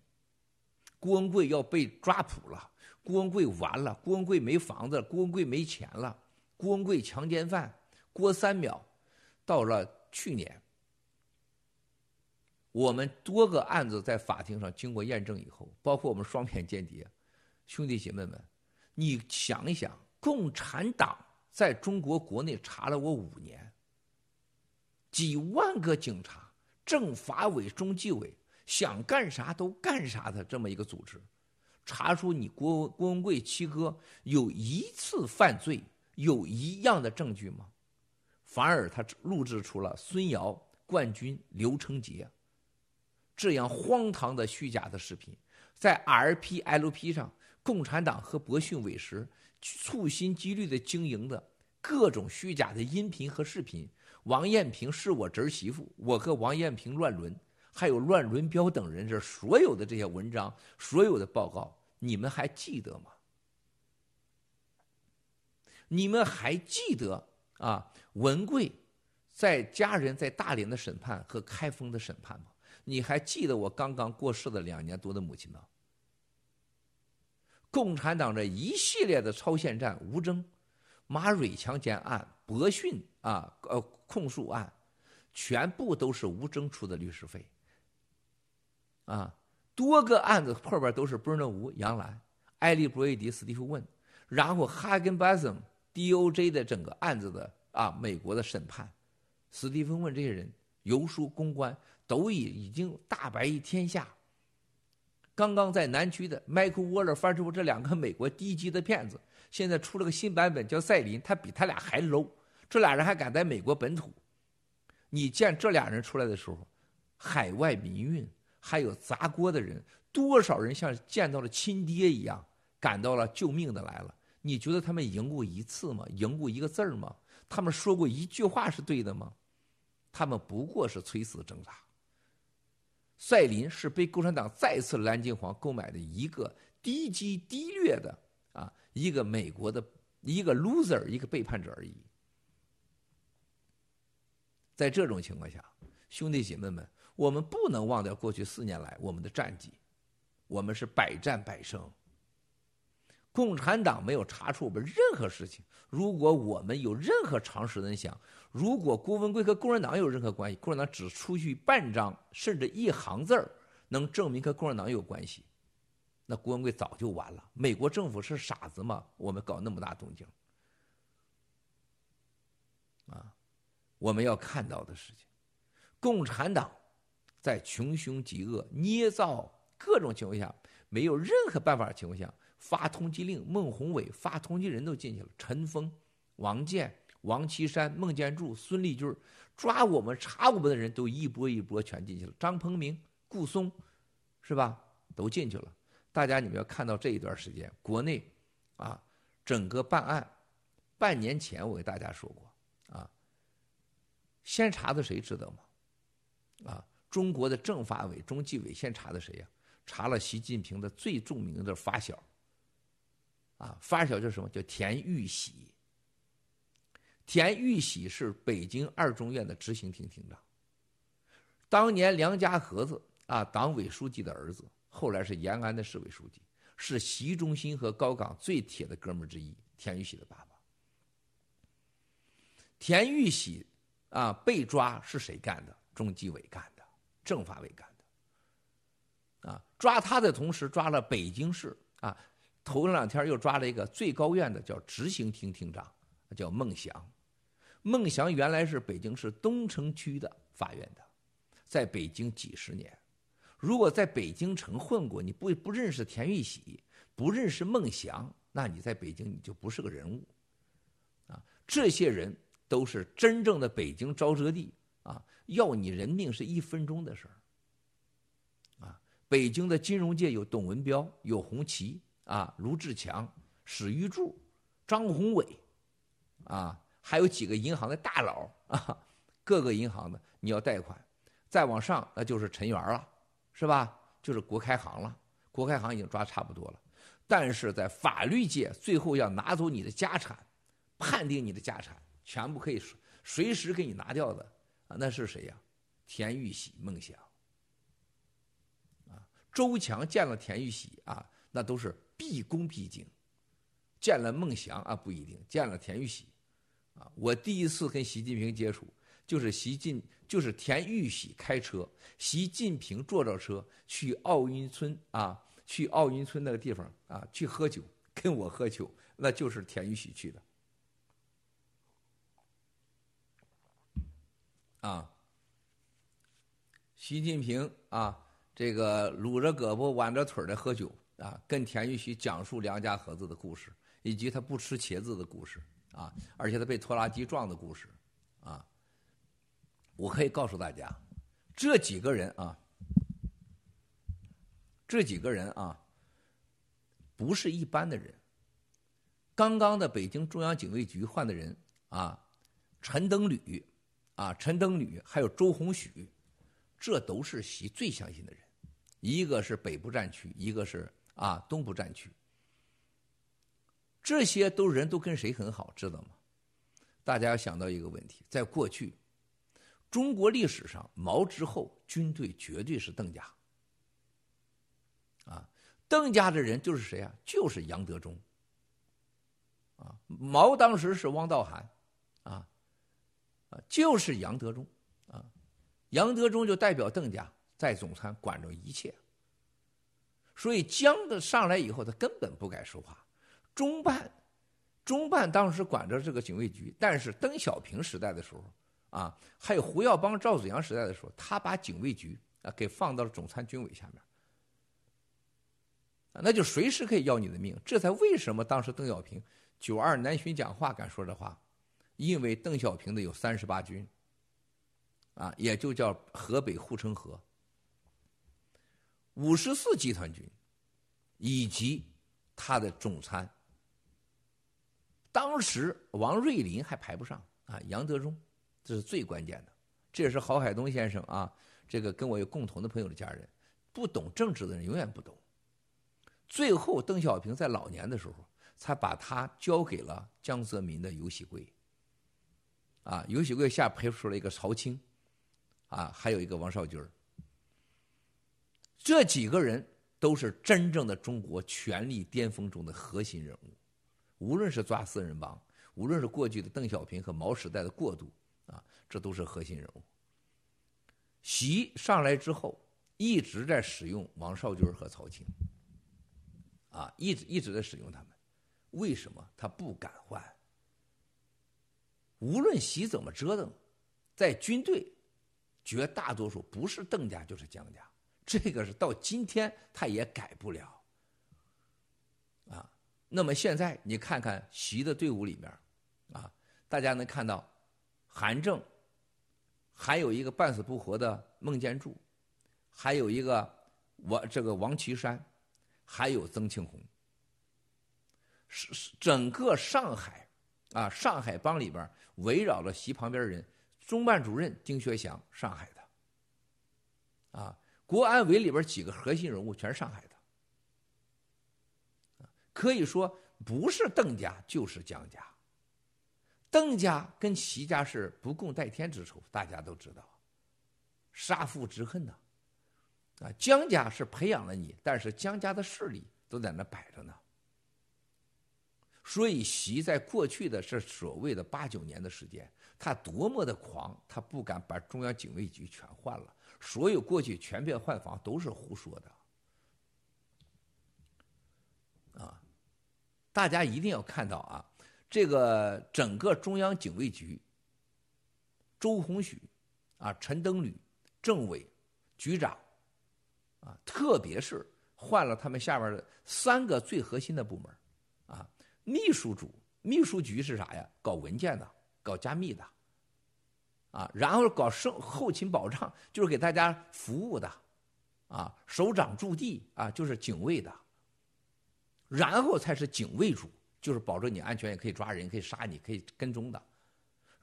郭文贵要被抓捕了，郭文贵完了，郭文贵没房子，郭文贵没钱了，郭文贵强奸犯，郭三秒，到了去年，我们多个案子在法庭上经过验证以后，包括我们双面间谍，兄弟姐妹们，你想一想，共产党在中国国内查了我五年，几万个警察，政法委、中纪委。想干啥都干啥的这么一个组织，查出你郭郭文贵七哥有一次犯罪，有一样的证据吗？反而他录制出了孙瑶、冠军、刘成杰这样荒唐的虚假的视频，在 RPLP 上，共产党和博讯委实处心积虑的经营的各种虚假的音频和视频。王艳平是我侄媳妇，我和王艳平乱伦。还有乱伦彪等人这所有的这些文章，所有的报告，你们还记得吗？你们还记得啊？文贵在家人在大连的审判和开封的审判吗？你还记得我刚刚过世的两年多的母亲吗？共产党这一系列的超限战、吴征、马蕊强奸案、博讯啊呃控诉案，全部都是吴征出的律师费。啊，多个案子后边都是布伦德吴、杨澜、艾利·布瑞迪、斯蒂夫·问，然后哈根巴森 DOJ 的整个案子的啊，美国的审判，史蒂芬问这些人游说公关，都已已经大白于天下。刚刚在南区的 Michael Waller 翻出这两个美国低级的骗子，现在出了个新版本叫赛琳，他比他俩还 low。这俩人还敢在美国本土？你见这俩人出来的时候，海外民运还有砸锅的人，多少人像见到了亲爹一样，赶到了救命的来了。你觉得他们赢过一次吗？赢过一个字儿吗？他们说过一句话是对的吗？他们不过是垂死挣扎。赛林是被共产党再次蓝金黄购买的一个低级低劣的啊，一个美国的一个 loser，一个背叛者而已。在这种情况下，兄弟姐妹们，我们不能忘掉过去四年来我们的战绩，我们是百战百胜。共产党没有查出我们任何事情。如果我们有任何常识的人想，如果郭文贵和共产党有任何关系，共产党只出去半张甚至一行字儿能证明和共产党有关系，那郭文贵早就完了。美国政府是傻子吗？我们搞那么大动静，啊，我们要看到的事情，共产党在穷凶极恶、捏造各种情况下，没有任何办法的情况下。发通缉令，孟宏伟发通缉人都进去了。陈峰、王建、王岐山、孟建柱、孙立军抓我们、查我们的人都一波一波全进去了。张鹏明、顾松，是吧？都进去了。大家你们要看到这一段时间，国内啊，整个办案，半年前我给大家说过啊，先查的谁知道吗？啊，中国的政法委、中纪委先查的谁呀？查了习近平的最著名的发小。啊，发小叫什么？叫田玉玺。田玉玺是北京二中院的执行厅厅长。当年梁家河子啊，党委书记的儿子，后来是延安的市委书记，是习中心和高岗最铁的哥们之一。田玉玺的爸爸。田玉玺啊，被抓是谁干的？中纪委干的，政法委干的。啊，抓他的同时，抓了北京市啊。头两天又抓了一个最高院的，叫执行厅厅长，叫孟祥。孟祥原来是北京市东城区的法院的，在北京几十年。如果在北京城混过，你不不认识田玉玺，不认识孟祥，那你在北京你就不是个人物。啊，这些人都是真正的北京沼泽地啊，要你人命是一分钟的事儿。啊，北京的金融界有董文标，有红旗。啊，卢志强、史玉柱、张宏伟，啊，还有几个银行的大佬啊，各个银行的你要贷款，再往上那就是陈元了，是吧？就是国开行了，国开行已经抓差不多了，但是在法律界，最后要拿走你的家产，判定你的家产，全部可以随时给你拿掉的啊，那是谁呀？田玉玺、梦想，周强见了田玉玺啊，那都是。毕恭毕敬，见了孟祥啊不一定，见了田玉玺，啊，我第一次跟习近平接触，就是习近就是田玉玺开车，习近平坐着车去奥运村啊，去奥运村那个地方啊去喝酒，跟我喝酒，那就是田玉玺去的，啊，习近平啊，这个撸着胳膊挽着腿的喝酒。啊，跟田玉玺讲述梁家河子的故事，以及他不吃茄子的故事，啊，而且他被拖拉机撞的故事，啊，我可以告诉大家，这几个人啊，这几个人啊，不是一般的人。刚刚的北京中央警卫局换的人啊，陈登履，啊，陈登履，还有周鸿许，这都是习最相信的人，一个是北部战区，一个是。啊，东部战区，这些都人都跟谁很好，知道吗？大家要想到一个问题，在过去，中国历史上，毛之后军队绝对是邓家。啊，邓家的人就是谁啊？就是杨德忠。啊，毛当时是汪道涵，啊，啊，就是杨德忠，啊，杨德忠就代表邓家在总参管着一切。所以江的上来以后，他根本不敢说话。中办中办当时管着这个警卫局，但是邓小平时代的时候，啊，还有胡耀邦、赵子阳时代的时候，他把警卫局啊给放到了总参军委下面，那就随时可以要你的命。这才为什么当时邓小平九二南巡讲话敢说这话，因为邓小平的有三十八军，啊，也就叫河北护城河，五十四集团军，以及他的总参。当时王瑞林还排不上啊，杨德忠，这是最关键的。这也是郝海东先生啊，这个跟我有共同的朋友的家人，不懂政治的人永远不懂。最后，邓小平在老年的时候，才把他交给了江泽民的游喜贵。啊，游喜贵下培出了一个曹青，啊，还有一个王少军这几个人都是真正的中国权力巅峰中的核心人物。无论是抓四人帮，无论是过去的邓小平和毛时代的过渡，啊，这都是核心人物。习上来之后，一直在使用王少军和曹青，啊，一直一直在使用他们。为什么他不敢换？无论习怎么折腾，在军队，绝大多数不是邓家就是江家，这个是到今天他也改不了。啊那么现在你看看习的队伍里面，啊，大家能看到，韩正，还有一个半死不活的孟建柱，还有一个王这个王岐山，还有曾庆红。是是整个上海，啊，上海帮里边围绕着习旁边人，中办主任丁学祥，上海的，啊，国安委里边几个核心人物全是上海的。可以说，不是邓家就是江家。邓家跟齐家是不共戴天之仇，大家都知道，杀父之恨呐。啊，江家是培养了你，但是江家的势力都在那摆着呢。所以，习在过去的这所谓的八九年的时间，他多么的狂，他不敢把中央警卫局全换了，所有过去全面换防都是胡说的。啊大家一定要看到啊，这个整个中央警卫局，周鸿许，啊，陈登履，政委，局长，啊，特别是换了他们下边的三个最核心的部门，啊，秘书组、秘书局是啥呀？搞文件的，搞加密的，啊，然后搞生后勤保障，就是给大家服务的，啊，首长驻地啊，就是警卫的。然后才是警卫组，就是保证你安全，也可以抓人，可以杀你，可以跟踪的。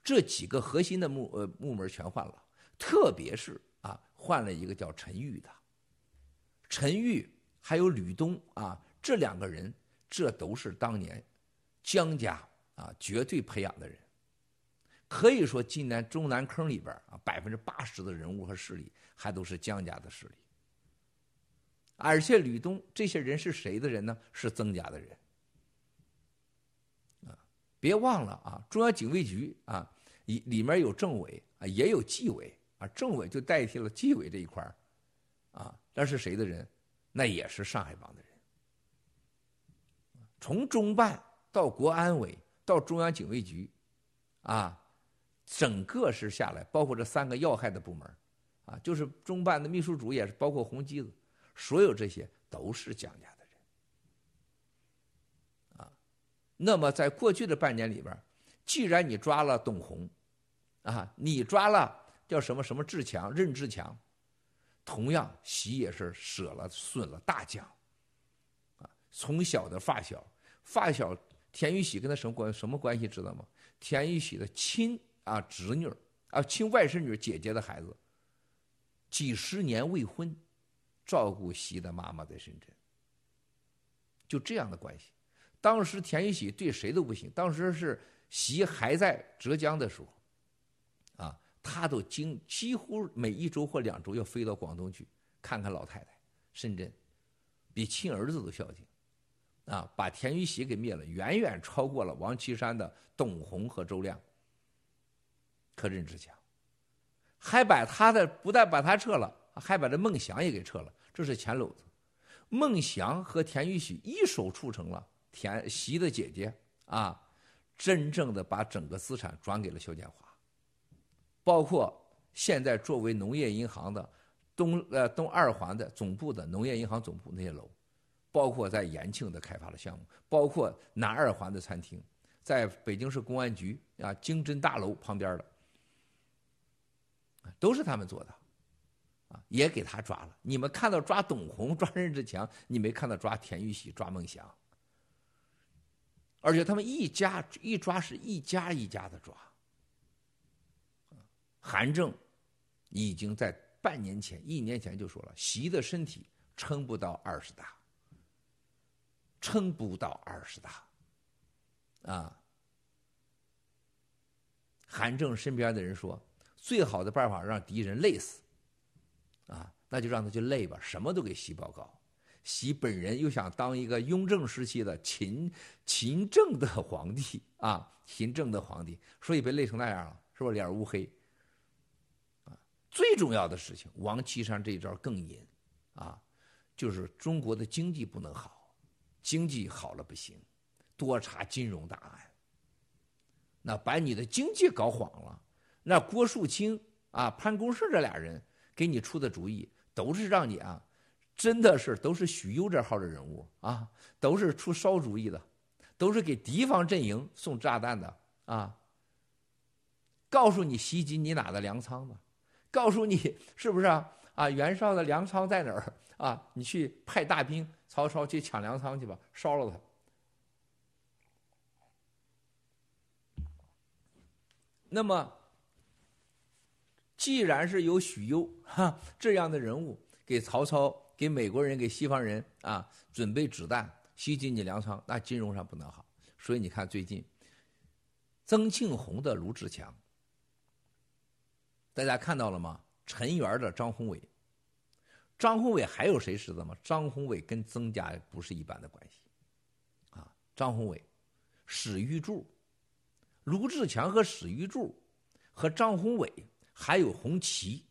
这几个核心的木呃木门全换了，特别是啊换了一个叫陈玉的。陈玉还有吕东啊，这两个人，这都是当年江家啊绝对培养的人。可以说，今年中南坑里边啊，百分之八十的人物和势力还都是江家的势力。而且吕东这些人是谁的人呢？是曾家的人。啊，别忘了啊，中央警卫局啊，里里面有政委啊，也有纪委啊，政委就代替了纪委这一块啊，那是谁的人？那也是上海帮的人。从中办到国安委到中央警卫局，啊，整个是下来，包括这三个要害的部门，啊，就是中办的秘书组也是包括红机子。所有这些都是蒋家的人，啊，那么在过去的半年里边，既然你抓了董洪，啊，你抓了叫什么什么志强、任志强，同样习也是舍了损了大将，啊，从小的发小，发小田玉喜跟他什么关什么关系知道吗？田玉喜的亲啊侄女啊亲外甥女姐姐的孩子，几十年未婚。照顾习的妈妈在深圳，就这样的关系。当时田玉喜对谁都不行。当时是习还在浙江的时候，啊，他都经几乎每一周或两周要飞到广东去看看老太太。深圳比亲儿子都孝敬，啊，把田玉喜给灭了，远远超过了王岐山的董洪和周亮。可任志强，还把他的不但把他撤了，还把这孟祥也给撤了。这是钱篓子，孟祥和田玉玺一手促成了田习的姐姐啊，真正的把整个资产转给了肖建华，包括现在作为农业银行的东呃东二环的总部的农业银行总部那些楼，包括在延庆的开发的项目，包括南二环的餐厅，在北京市公安局啊经侦大楼旁边的，都是他们做的，啊也给他抓了。你们看到抓董宏、抓任志强，你没看到抓田玉玺、抓孟祥。而且他们一家一抓是一家一家的抓。韩正已经在半年前、一年前就说了，习的身体撑不到二十大，撑不到二十大，啊。韩正身边的人说，最好的办法让敌人累死，啊，那就让他去累吧，什么都给习报告。习本人又想当一个雍正时期的勤勤政的皇帝。啊，勤政的皇帝，所以被累成那样了，是不脸乌黑？啊，最重要的事情，王岐山这一招更阴，啊，就是中国的经济不能好，经济好了不行，多查金融大案，那把你的经济搞晃了，那郭树清啊、潘公胜这俩人给你出的主意，都是让你啊。真的是都是许攸这号的人物啊，都是出馊主意的，都是给敌方阵营送炸弹的啊。告诉你袭击你哪的粮仓的，告诉你是不是啊？啊，袁绍的粮仓在哪儿啊？你去派大兵，曹操去抢粮仓去吧，烧了他。那么，既然是有许攸 哈这样的人物给曹操。给美国人、给西方人啊，准备子弹袭击你粮仓，那金融上不能好。所以你看最近，曾庆红的卢志强，大家看到了吗？陈元的张宏伟，张宏伟还有谁知道吗？张宏伟跟曾家不是一般的关系，啊，张宏伟、史玉柱、卢志强和史玉柱和张宏伟，还有红旗、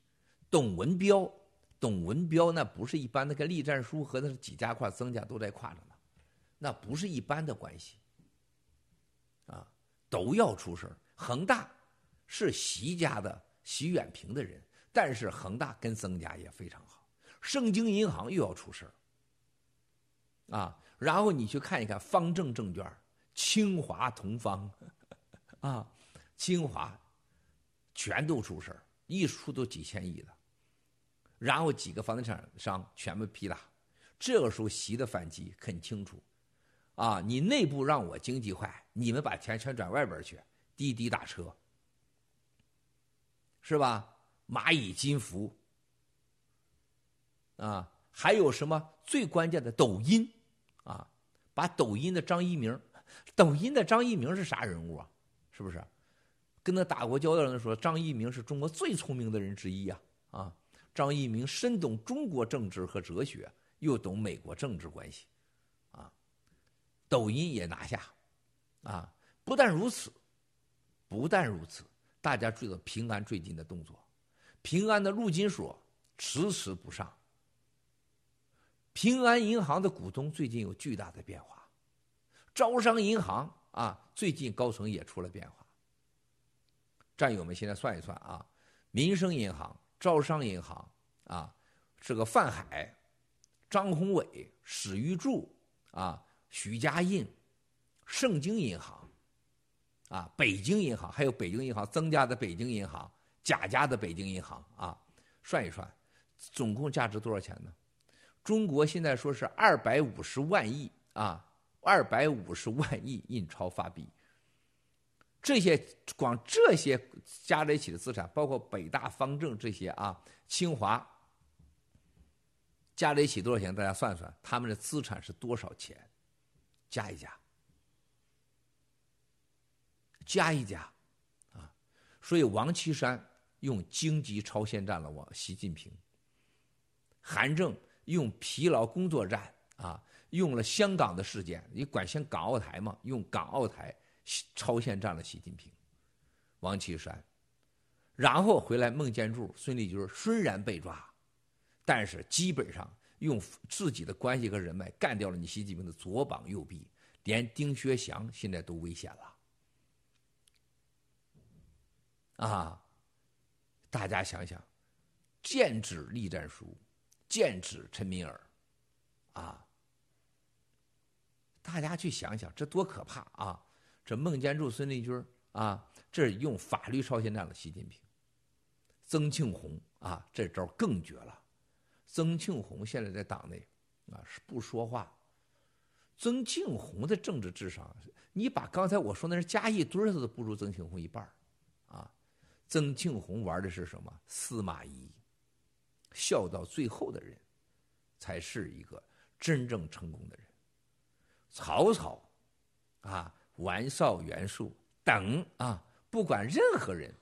董文彪。董文彪那不是一般的，跟栗战书和那几家跨曾家都在跨着呢，那不是一般的关系，啊，都要出事恒大是习家的习远平的人，但是恒大跟曾家也非常好。盛京银行又要出事啊，然后你去看一看方正证券、清华同方，啊，清华全都出事儿一出都几千亿的。然后几个房地产商全部批了，这个时候习的反击很清楚，啊，你内部让我经济坏，你们把钱全转外边去，滴滴打车，是吧？蚂蚁金服，啊，还有什么最关键的抖音，啊，把抖音的张一鸣，抖音的张一鸣是啥人物啊？是不是？跟他打过交道的人说，张一鸣是中国最聪明的人之一呀，啊。张一鸣深懂中国政治和哲学，又懂美国政治关系，啊，抖音也拿下，啊，不但如此，不但如此，大家注意到平安最近的动作，平安的陆金所迟迟不上，平安银行的股东最近有巨大的变化，招商银行啊，最近高层也出了变化，战友们现在算一算啊，民生银行。招商银行啊，这个范海、张宏伟、史玉柱啊、许家印、盛京银行啊、北京银行，还有北京银行增加的北京银行、贾家的北京银行啊，算一算，总共价值多少钱呢？中国现在说是二百五十万亿啊，二百五十万亿印钞发币。这些光这些加在一起的资产，包括北大方正这些啊，清华加在一起多少钱？大家算算，他们的资产是多少钱？加一加，加一加，啊！所以王岐山用经济超限战了，我习近平；韩正用疲劳工作战啊，用了香港的事件，你管香港澳台嘛，用港澳台。超限战了习近平，王岐山，然后回来孟建柱、孙立军虽然被抓，但是基本上用自己的关系和人脉干掉了你习近平的左膀右臂，连丁薛祥现在都危险了，啊，大家想想，剑指栗战书，剑指陈敏尔，啊，大家去想想，这多可怕啊！这孟建柱、孙立军啊，这用法律朝鲜战了习近平，曾庆红啊，这招更绝了。曾庆红现在在党内啊是不说话。曾庆红的政治智商，你把刚才我说那是加一堆儿，他都不如曾庆红一半啊。曾庆红玩的是什么？司马懿，笑到最后的人，才是一个真正成功的人。曹操，啊，袁绍、袁术等啊，不管任何人，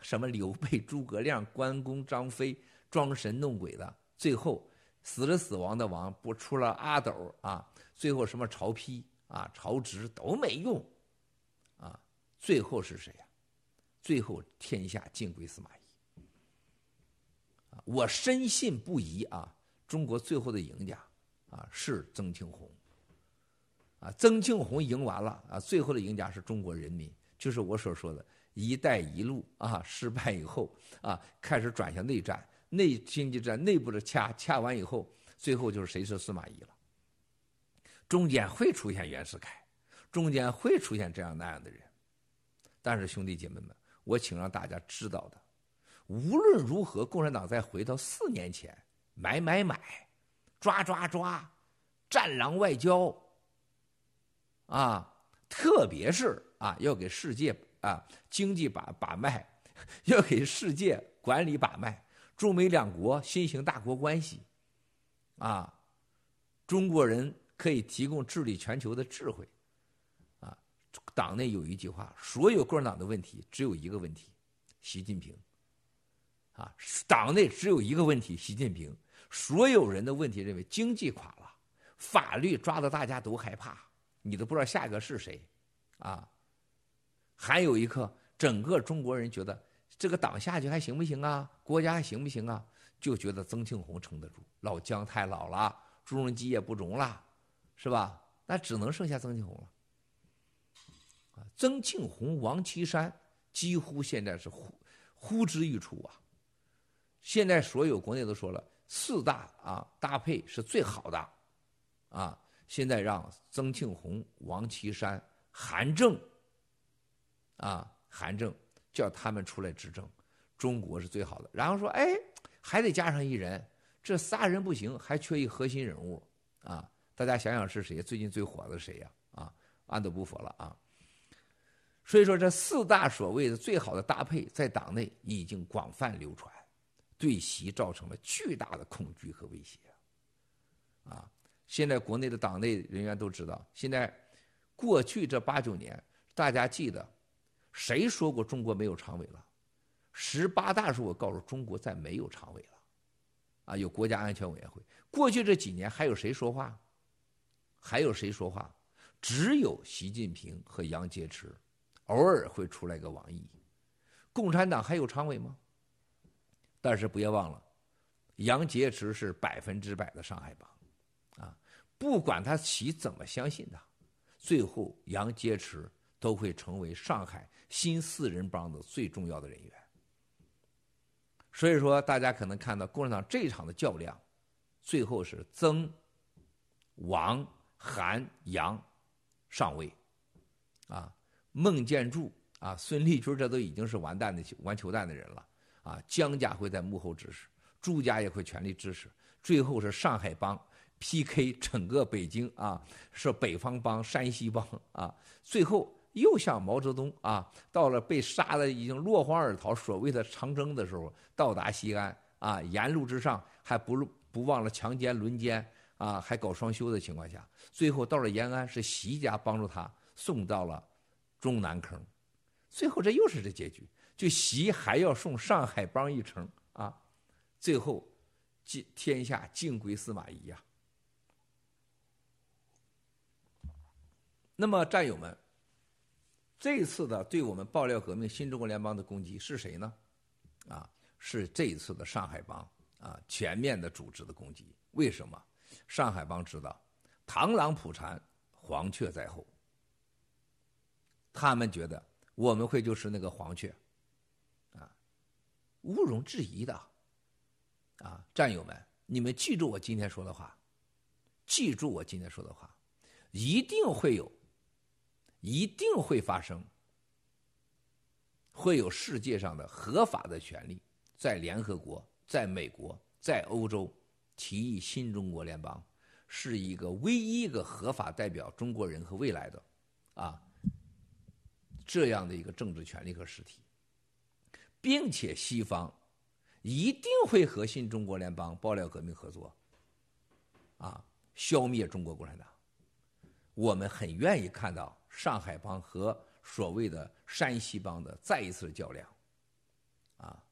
什么刘备、诸葛亮、关公、张飞，装神弄鬼的，最后死了死亡的亡，不出了阿斗啊，最后什么曹丕啊、曹植都没用，啊，最后是谁呀？最后天下尽归司马懿。我深信不疑啊，中国最后的赢家啊是曾庆红。啊，曾庆红赢完了啊，最后的赢家是中国人民，就是我所说的“一带一路”啊，失败以后啊，开始转向内战，内经济战内部的掐掐完以后，最后就是谁是司马懿了。中间会出现袁世凯，中间会出现这样那样的人，但是兄弟姐妹们，我请让大家知道的，无论如何，共产党再回到四年前，买买买，抓抓抓，战狼外交。啊，特别是啊，要给世界啊经济把把脉，要给世界管理把脉。中美两国新型大国关系，啊，中国人可以提供治理全球的智慧。啊，党内有一句话：所有共产党的问题只有一个问题，习近平。啊，党内只有一个问题，习近平。所有人的问题认为经济垮了，法律抓的大家都害怕。你都不知道下一个是谁，啊，还有一刻整个中国人觉得这个党下去还行不行啊？国家还行不行啊？就觉得曾庆红撑得住，老姜太老了，朱镕基也不中了，是吧？那只能剩下曾庆红了。啊，曾庆红、王岐山几乎现在是呼呼之欲出啊。现在所有国内都说了，四大啊搭配是最好的，啊。现在让曾庆红、王岐山、韩正，啊，韩正叫他们出来执政，中国是最好的。然后说，哎，还得加上一人，这仨人不行，还缺一核心人物啊！大家想想是谁？最近最火的谁呀？啊，安德不佛了啊！所以说，这四大所谓的最好的搭配，在党内已经广泛流传，对习造成了巨大的恐惧和威胁，啊。现在国内的党内人员都知道，现在过去这八九年，大家记得谁说过中国没有常委了？十八大时候我告诉中国再没有常委了，啊，有国家安全委员会。过去这几年还有谁说话？还有谁说话？只有习近平和杨洁篪，偶尔会出来个王毅。共产党还有常委吗？但是不要忘了，杨洁篪是百分之百的上海帮。不管他习怎么相信他，最后杨洁篪都会成为上海新四人帮的最重要的人员。所以说，大家可能看到共产党这场的较量，最后是曾、王、韩、杨上位，啊，孟建柱啊、孙立军这都已经是完蛋的玩球蛋的人了啊。姜家会在幕后支持，朱家也会全力支持，最后是上海帮。P.K. 整个北京啊，是北方帮、山西帮啊，最后又像毛泽东啊，到了被杀的已经落荒而逃，所谓的长征的时候，到达西安啊，沿路之上还不不忘了强奸、轮奸啊，还搞双休的情况下，最后到了延安，是习家帮助他送到了中南坑，最后这又是这结局，就习还要送上海帮一程啊，最后尽天下尽归司马懿呀。那么，战友们，这次的对我们爆料革命新中国联邦的攻击是谁呢？啊，是这一次的上海帮啊，全面的组织的攻击。为什么？上海帮知道螳螂捕蝉，黄雀在后。他们觉得我们会就是那个黄雀，啊毋庸置疑的。啊，战友们，你们记住我今天说的话，记住我今天说的话，一定会有，一定会发生，会有世界上的合法的权利在联合国、在美国、在欧洲提议新中国联邦，是一个唯一一个合法代表中国人和未来的，啊，这样的一个政治权利和实体，并且西方。一定会和新中国联邦爆料革命合作，啊，消灭中国共产党。我们很愿意看到上海帮和所谓的山西帮的再一次较量，啊，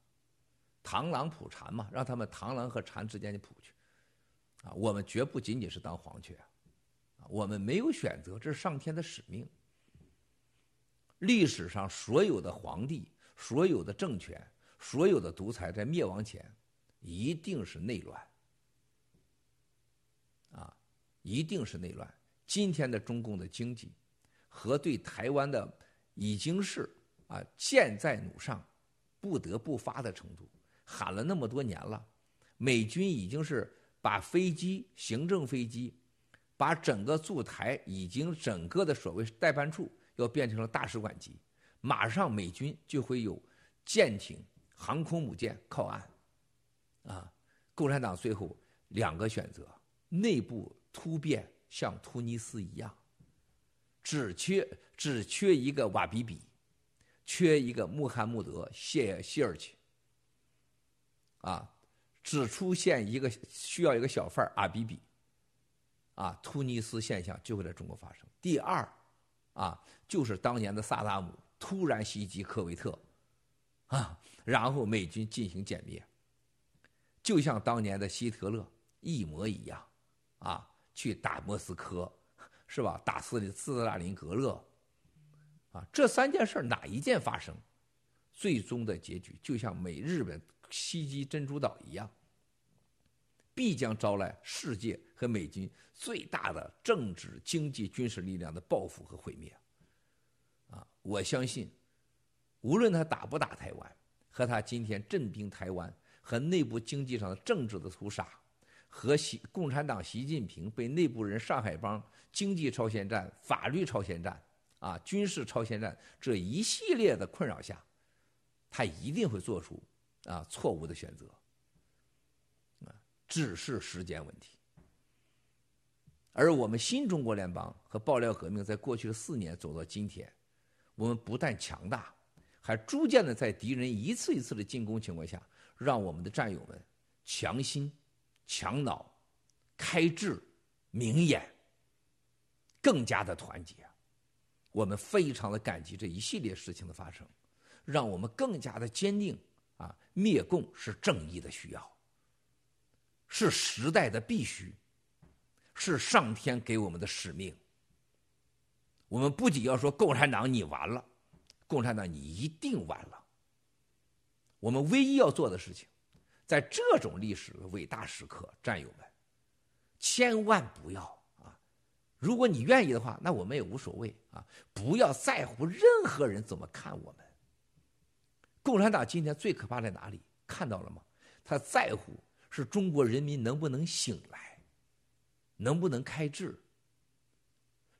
螳螂捕蝉嘛，让他们螳螂和蝉之间的捕去，啊，我们绝不仅仅是当黄雀，啊，我们没有选择，这是上天的使命。历史上所有的皇帝，所有的政权。所有的独裁在灭亡前，一定是内乱，啊，一定是内乱。今天的中共的经济和对台湾的已经是啊箭在弩上，不得不发的程度。喊了那么多年了，美军已经是把飞机、行政飞机，把整个驻台已经整个的所谓代办处要变成了大使馆级，马上美军就会有舰艇。航空母舰靠岸，啊，共产党最后两个选择：内部突变，像突尼斯一样，只缺只缺一个瓦比比，缺一个穆罕默德谢谢尔奇，啊，只出现一个需要一个小贩阿比比，啊，突尼斯现象就会在中国发生。第二，啊，就是当年的萨达姆突然袭击科威特，啊。然后美军进行歼灭，就像当年的希特勒一模一样，啊，去打莫斯科，是吧？打斯里斯大林格勒，啊，这三件事哪一件发生，最终的结局就像美日本袭击珍珠岛一样，必将招来世界和美军最大的政治、经济、军事力量的报复和毁灭。啊，我相信，无论他打不打台湾。和他今天镇兵台湾，和内部经济上的政治的屠杀，和习共产党习近平被内部人上海帮经济超限战、法律超限战、啊军事超限战这一系列的困扰下，他一定会做出啊错误的选择，啊只是时间问题。而我们新中国联邦和爆料革命在过去的四年走到今天，我们不但强大。还逐渐的在敌人一次一次的进攻情况下，让我们的战友们强心、强脑、开智、明眼，更加的团结。我们非常的感激这一系列事情的发生，让我们更加的坚定啊！灭共是正义的需要，是时代的必须，是上天给我们的使命。我们不仅要说共产党你完了。共产党，你一定完了。我们唯一要做的事情，在这种历史伟大时刻，战友们，千万不要啊！如果你愿意的话，那我们也无所谓啊！不要在乎任何人怎么看我们。共产党今天最可怕在哪里？看到了吗？他在乎是中国人民能不能醒来，能不能开智，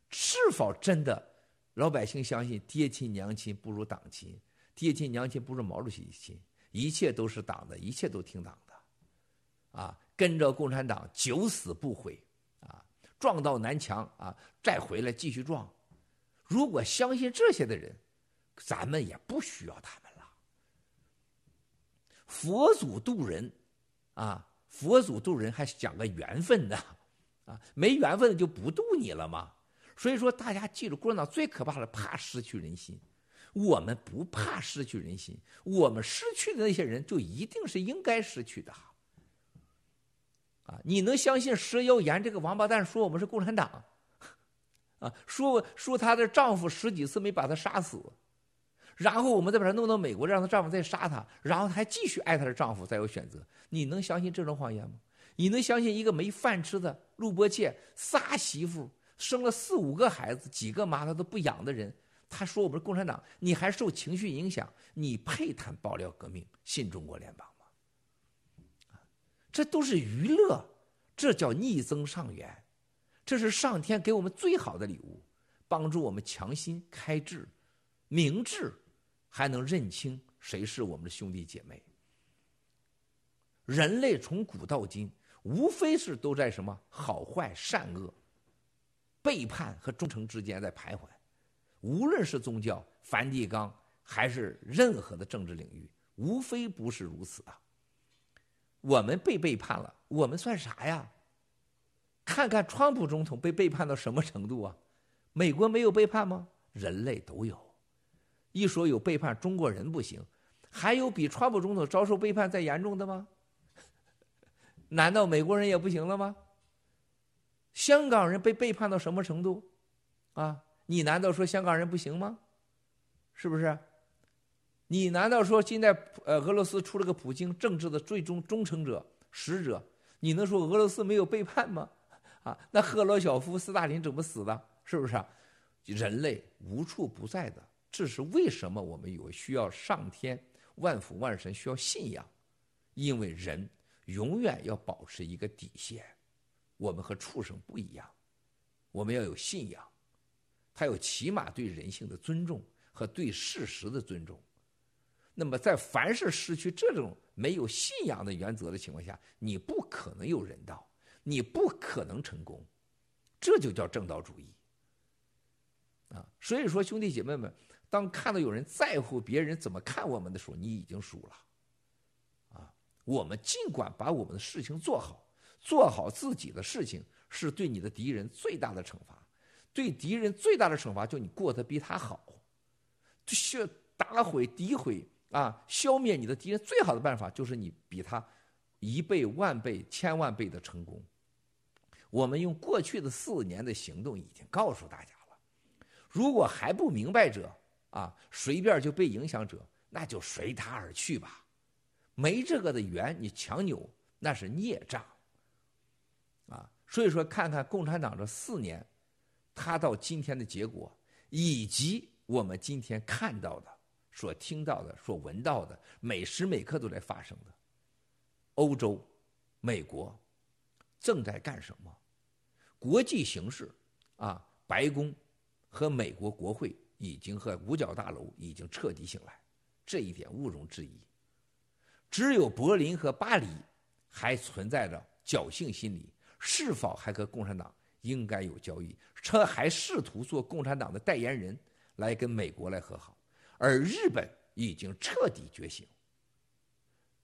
是否真的？老百姓相信爹亲娘亲不如党亲，爹亲娘亲不如毛主席亲，一切都是党的，一切都听党的，啊，跟着共产党九死不悔，啊，撞到南墙啊，再回来继续撞。如果相信这些的人，咱们也不需要他们了。佛祖渡人，啊，佛祖渡人还讲个缘分呢，啊，没缘分的就不渡你了吗？所以说，大家记住，共产党最可怕的怕失去人心。我们不怕失去人心，我们失去的那些人就一定是应该失去的。啊，你能相信佘妖言这个王八蛋说我们是共产党？啊，说说她的丈夫十几次没把她杀死，然后我们再把她弄到美国，让她丈夫再杀她，然后她还继续爱她的丈夫，再有选择。你能相信这种谎言吗？你能相信一个没饭吃的陆波切仨媳妇？生了四五个孩子，几个妈他都不养的人，他说我们共产党，你还受情绪影响，你配谈爆料革命、新中国联邦吗？这都是娱乐，这叫逆增上缘，这是上天给我们最好的礼物，帮助我们强心开智、明智，还能认清谁是我们的兄弟姐妹。人类从古到今，无非是都在什么好坏、善恶、背叛和忠诚之间在徘徊。无论是宗教、梵蒂冈，还是任何的政治领域，无非不是如此啊。我们被背叛了，我们算啥呀？看看川普总统被背叛到什么程度啊？美国没有背叛吗？人类都有。一说有背叛，中国人不行，还有比川普总统遭受背叛再严重的吗？难道美国人也不行了吗？香港人被背叛到什么程度？啊？你难道说香港人不行吗？是不是？你难道说现在呃俄罗斯出了个普京政治的最终忠诚者使者，你能说俄罗斯没有背叛吗？啊，那赫鲁晓夫、斯大林怎么死的？是不是？人类无处不在的，这是为什么我们有需要上天、万福万神需要信仰？因为人永远要保持一个底线，我们和畜生不一样，我们要有信仰。他有起码对人性的尊重和对事实的尊重。那么，在凡是失去这种没有信仰的原则的情况下，你不可能有人道，你不可能成功。这就叫正道主义。啊，所以说，兄弟姐妹们，当看到有人在乎别人怎么看我们的时候，你已经输了。啊，我们尽管把我们的事情做好，做好自己的事情，是对你的敌人最大的惩罚。对敌人最大的惩罚，就你过得比他好，消打毁、诋毁啊，消灭你的敌人最好的办法，就是你比他一倍、万倍、千万倍的成功。我们用过去的四年的行动已经告诉大家了。如果还不明白者啊，随便就被影响者，那就随他而去吧。没这个的缘，你强扭那是孽障啊。所以说，看看共产党这四年。他到今天的结果，以及我们今天看到的、所听到的、所闻到的，每时每刻都在发生的。欧洲、美国正在干什么？国际形势啊，白宫和美国国会已经和五角大楼已经彻底醒来，这一点毋庸置疑。只有柏林和巴黎还存在着侥幸心理，是否还和共产党？应该有交易，车还试图做共产党的代言人来跟美国来和好，而日本已经彻底觉醒。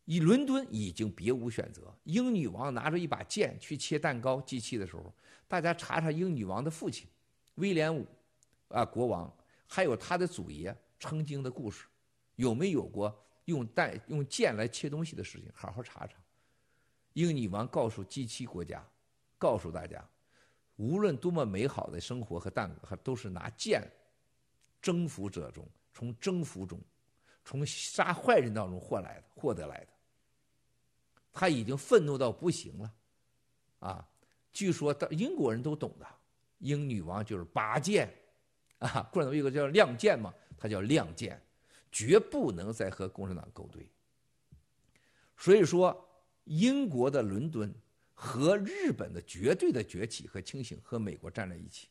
以伦敦已经别无选择，英女王拿着一把剑去切蛋糕机器的时候，大家查查英女王的父亲威廉五啊国王，还有他的祖爷称经的故事，有没有过用蛋用剑来切东西的事情？好好查查。英女王告诉机器国家，告诉大家。无论多么美好的生活和蛋，都是拿剑征服者中，从征服中，从杀坏人当中获来的，获得来的。他已经愤怒到不行了，啊！据说英国人都懂的，英女王就是拔剑，啊，共产党有个叫亮剑嘛，他叫亮剑，绝不能再和共产党勾兑。所以说，英国的伦敦。和日本的绝对的崛起和清醒和美国站在一起，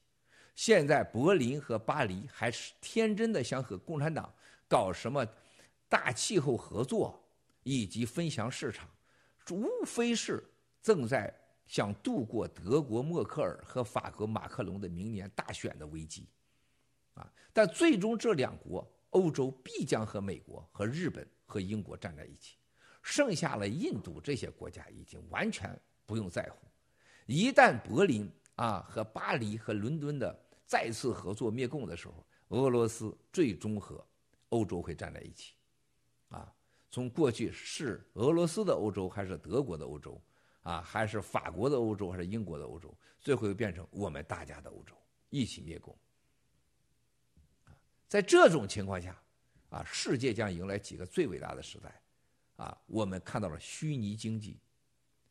现在柏林和巴黎还是天真的想和共产党搞什么大气候合作以及分享市场，无非是正在想度过德国默克尔和法国马克龙的明年大选的危机，啊！但最终这两国欧洲必将和美国和日本和英国站在一起，剩下了印度这些国家已经完全。不用在乎，一旦柏林啊和巴黎和伦敦的再次合作灭共的时候，俄罗斯最终和欧洲会站在一起，啊，从过去是俄罗斯的欧洲还是德国的欧洲，啊还是法国的欧洲还是英国的欧洲，最后又变成我们大家的欧洲一起灭共。在这种情况下，啊，世界将迎来几个最伟大的时代，啊，我们看到了虚拟经济、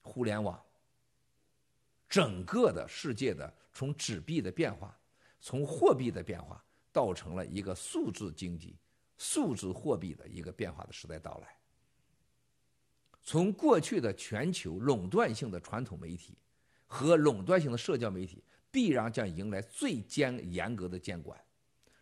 互联网。整个的世界的从纸币的变化，从货币的变化造成了一个数字经济、数字货币的一个变化的时代到来。从过去的全球垄断性的传统媒体和垄断性的社交媒体，必然将迎来最艰严格的监管。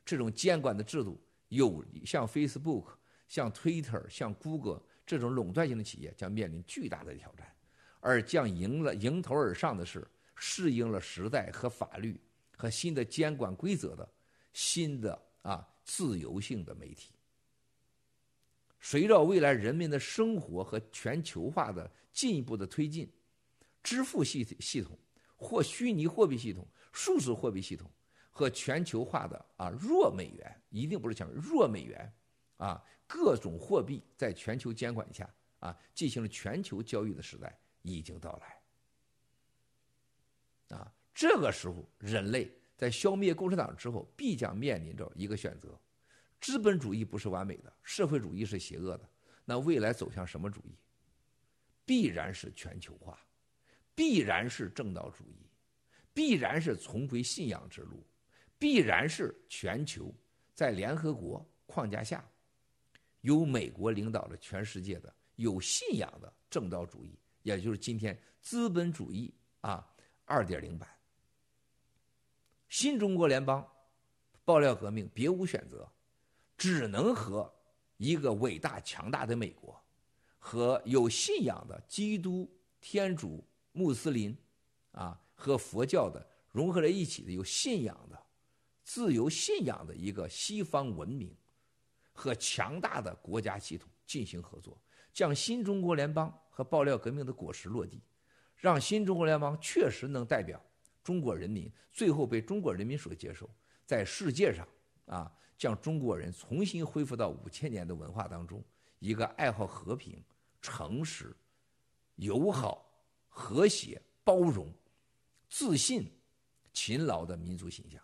这种监管的制度，有像 Facebook、像 Twitter、像 Google 这种垄断性的企业将面临巨大的挑战，而将迎了迎头而上的是适应了时代和法律和新的监管规则的新的啊自由性的媒体。随着未来人民的生活和全球化的进一步的推进，支付系系统或虚拟货币系统、数字货币系统和全球化的啊弱美元，一定不是强弱美元，啊各种货币在全球监管下啊进行了全球交易的时代已经到来。啊，这个时候人类在消灭共产党之后，必将面临着一个选择。资本主义不是完美的，社会主义是邪恶的。那未来走向什么主义？必然是全球化，必然是正道主义，必然是重回信仰之路，必然是全球在联合国框架下，由美国领导的全世界的有信仰的正道主义，也就是今天资本主义啊二点零版。新中国联邦爆料革命别无选择。只能和一个伟大强大的美国，和有信仰的基督、天主、穆斯林，啊，和佛教的融合在一起的有信仰的、自由信仰的一个西方文明，和强大的国家系统进行合作，将新中国联邦和爆料革命的果实落地，让新中国联邦确实能代表中国人民，最后被中国人民所接受，在世界上啊。将中国人重新恢复到五千年的文化当中，一个爱好和平、诚实、友好、和谐、包容、自信、勤劳的民族形象。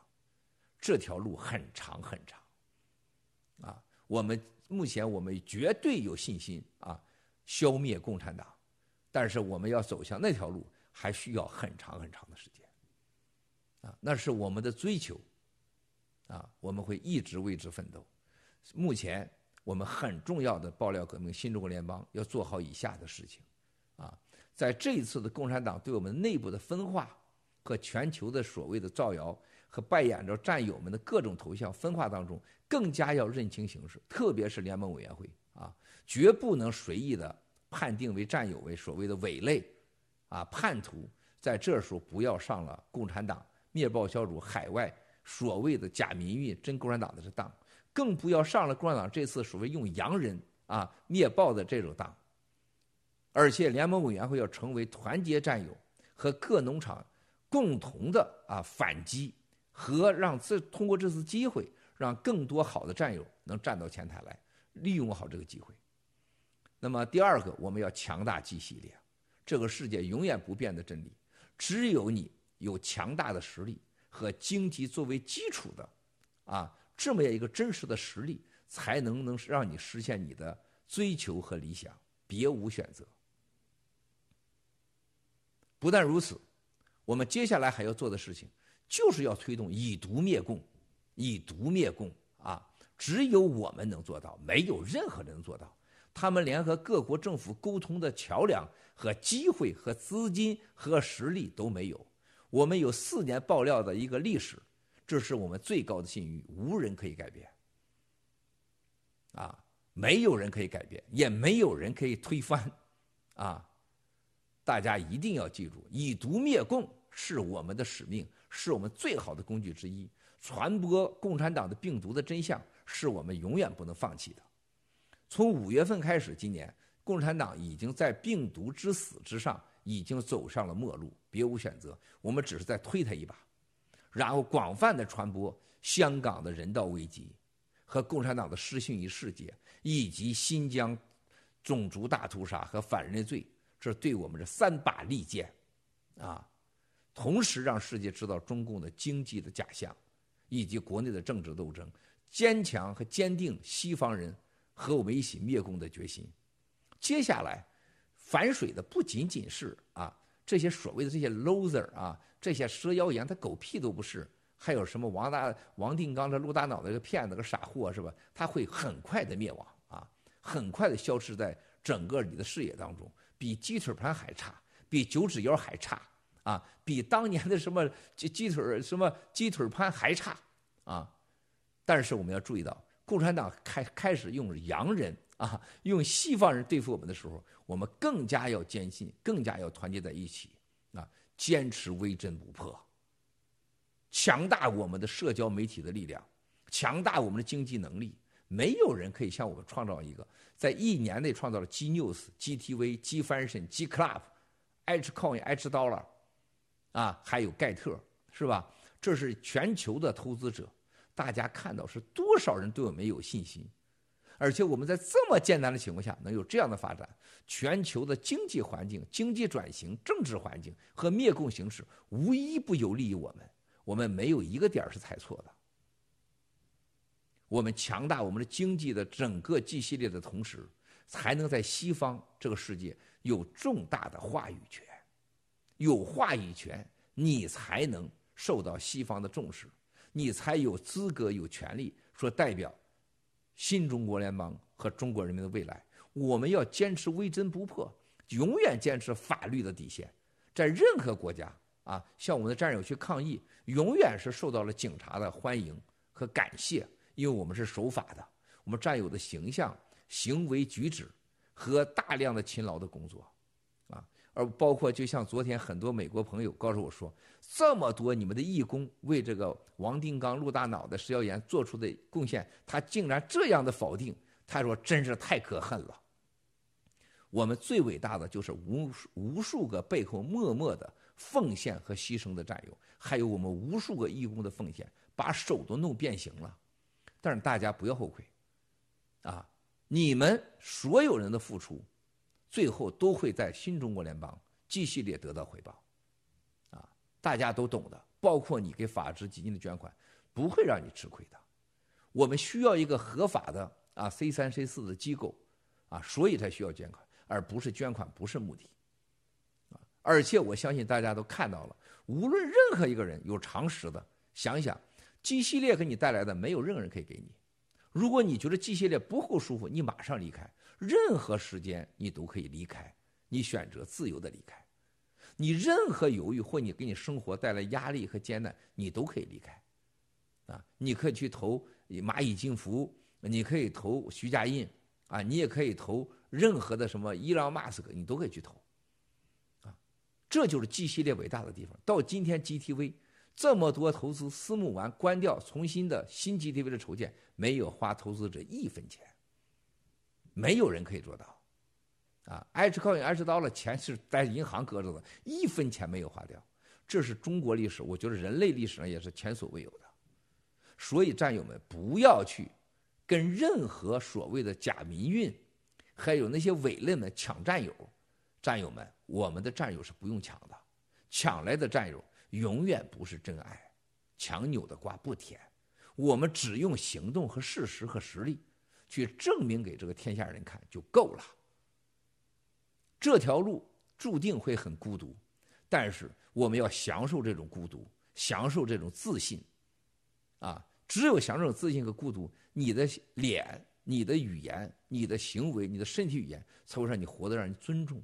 这条路很长很长，啊，我们目前我们绝对有信心啊，消灭共产党，但是我们要走向那条路，还需要很长很长的时间，啊，那是我们的追求。啊，我们会一直为之奋斗。目前我们很重要的爆料革命新中国联邦要做好以下的事情，啊，在这一次的共产党对我们内部的分化和全球的所谓的造谣和扮演着战友们的各种头像分化当中，更加要认清形势，特别是联盟委员会啊，绝不能随意的判定为战友为所谓的伪类，啊叛徒，在这时候不要上了共产党灭暴小组海外。所谓的假民运、真共产党的这当，更不要上了共产党这次所谓用洋人啊灭暴的这种当。而且联盟委员会要成为团结战友和各农场共同的啊反击，和让这通过这次机会，让更多好的战友能站到前台来，利用好这个机会。那么第二个，我们要强大记系列，这个世界永远不变的真理，只有你有强大的实力。和经济作为基础的，啊，这么样一个真实的实力，才能能让你实现你的追求和理想，别无选择。不但如此，我们接下来还要做的事情，就是要推动以毒灭共，以毒灭共啊！只有我们能做到，没有任何人能做到。他们连和各国政府沟通的桥梁和机会和资金和实力都没有。我们有四年爆料的一个历史，这是我们最高的信誉，无人可以改变。啊，没有人可以改变，也没有人可以推翻。啊，大家一定要记住，以毒灭共是我们的使命，是我们最好的工具之一。传播共产党的病毒的真相，是我们永远不能放弃的。从五月份开始，今年共产党已经在病毒之死之上。已经走上了末路，别无选择。我们只是在推他一把，然后广泛的传播香港的人道危机和共产党的失信于世界，以及新疆种族大屠杀和反人类罪，这对我们这三把利剑啊，同时让世界知道中共的经济的假象，以及国内的政治斗争，坚强和坚定西方人和我们一起灭共的决心。接下来。反水的不仅仅是啊这些所谓的这些 loser 啊这些蛇妖言，他狗屁都不是，还有什么王大王定刚这陆大脑袋个骗子个傻货是吧？他会很快的灭亡啊，很快的消失在整个你的视野当中，比鸡腿盘还差，比九指妖还差啊，比当年的什么鸡鸡腿什么鸡腿盘还差啊！但是我们要注意到，共产党开开始用洋人啊，用西方人对付我们的时候，我们更加要坚信，更加要团结在一起啊，坚持微针不破。强大我们的社交媒体的力量，强大我们的经济能力，没有人可以向我们创造一个在一年内创造了 G News、GTV、G Fashion、G Club、H Coin、H Dollar，啊，还有盖特，是吧？这是全球的投资者，大家看到是多少人对我们有信心，而且我们在这么艰难的情况下能有这样的发展，全球的经济环境、经济转型、政治环境和灭共形势无一不有利于我们。我们没有一个点儿是猜错的。我们强大我们的经济的整个 G 系列的同时，才能在西方这个世界有重大的话语权。有话语权，你才能受到西方的重视，你才有资格、有权利说代表新中国联邦和中国人民的未来。我们要坚持微针不破，永远坚持法律的底线，在任何国家。啊，向我们的战友去抗议，永远是受到了警察的欢迎和感谢，因为我们是守法的。我们战友的形象、行为举止和大量的勤劳的工作，而包括就像昨天很多美国朋友告诉我说，这么多你们的义工为这个王定刚、陆大脑的食药盐做出的贡献，他竟然这样的否定，他说真是太可恨了。我们最伟大的就是无数无数个背后默默的。奉献和牺牲的战友，还有我们无数个义工的奉献，把手都弄变形了。但是大家不要后悔，啊，你们所有人的付出，最后都会在新中国联邦 G 系列得到回报，啊，大家都懂的，包括你给法治基金的捐款，不会让你吃亏的。我们需要一个合法的啊 C 三 C 四的机构，啊，所以才需要捐款，而不是捐款不是目的。而且我相信大家都看到了，无论任何一个人有常识的，想想，G 系列给你带来的没有任何人可以给你。如果你觉得 G 系列不够舒服，你马上离开，任何时间你都可以离开，你选择自由的离开。你任何犹豫或你给你生活带来压力和艰难，你都可以离开。啊，你可以去投蚂蚁金服，你可以投徐家印，啊，你也可以投任何的什么伊朗马斯克，你都可以去投。啊这就是 G 系列伟大的地方。到今天，GTV 这么多投资私募完关掉，重新的新 GTV 的筹建，没有花投资者一分钱，没有人可以做到。啊，H 靠 H 刀了，钱是在银行搁着的，一分钱没有花掉。这是中国历史，我觉得人类历史上也是前所未有的。所以，战友们不要去跟任何所谓的假民运，还有那些伪类们抢战友。战友们，我们的战友是不用抢的，抢来的战友永远不是真爱，强扭的瓜不甜。我们只用行动和事实和实力，去证明给这个天下人看就够了。这条路注定会很孤独，但是我们要享受这种孤独，享受这种自信。啊，只有享受自信和孤独，你的脸、你的语言、你的行为、你的身体语言，才会让你活得让人尊重。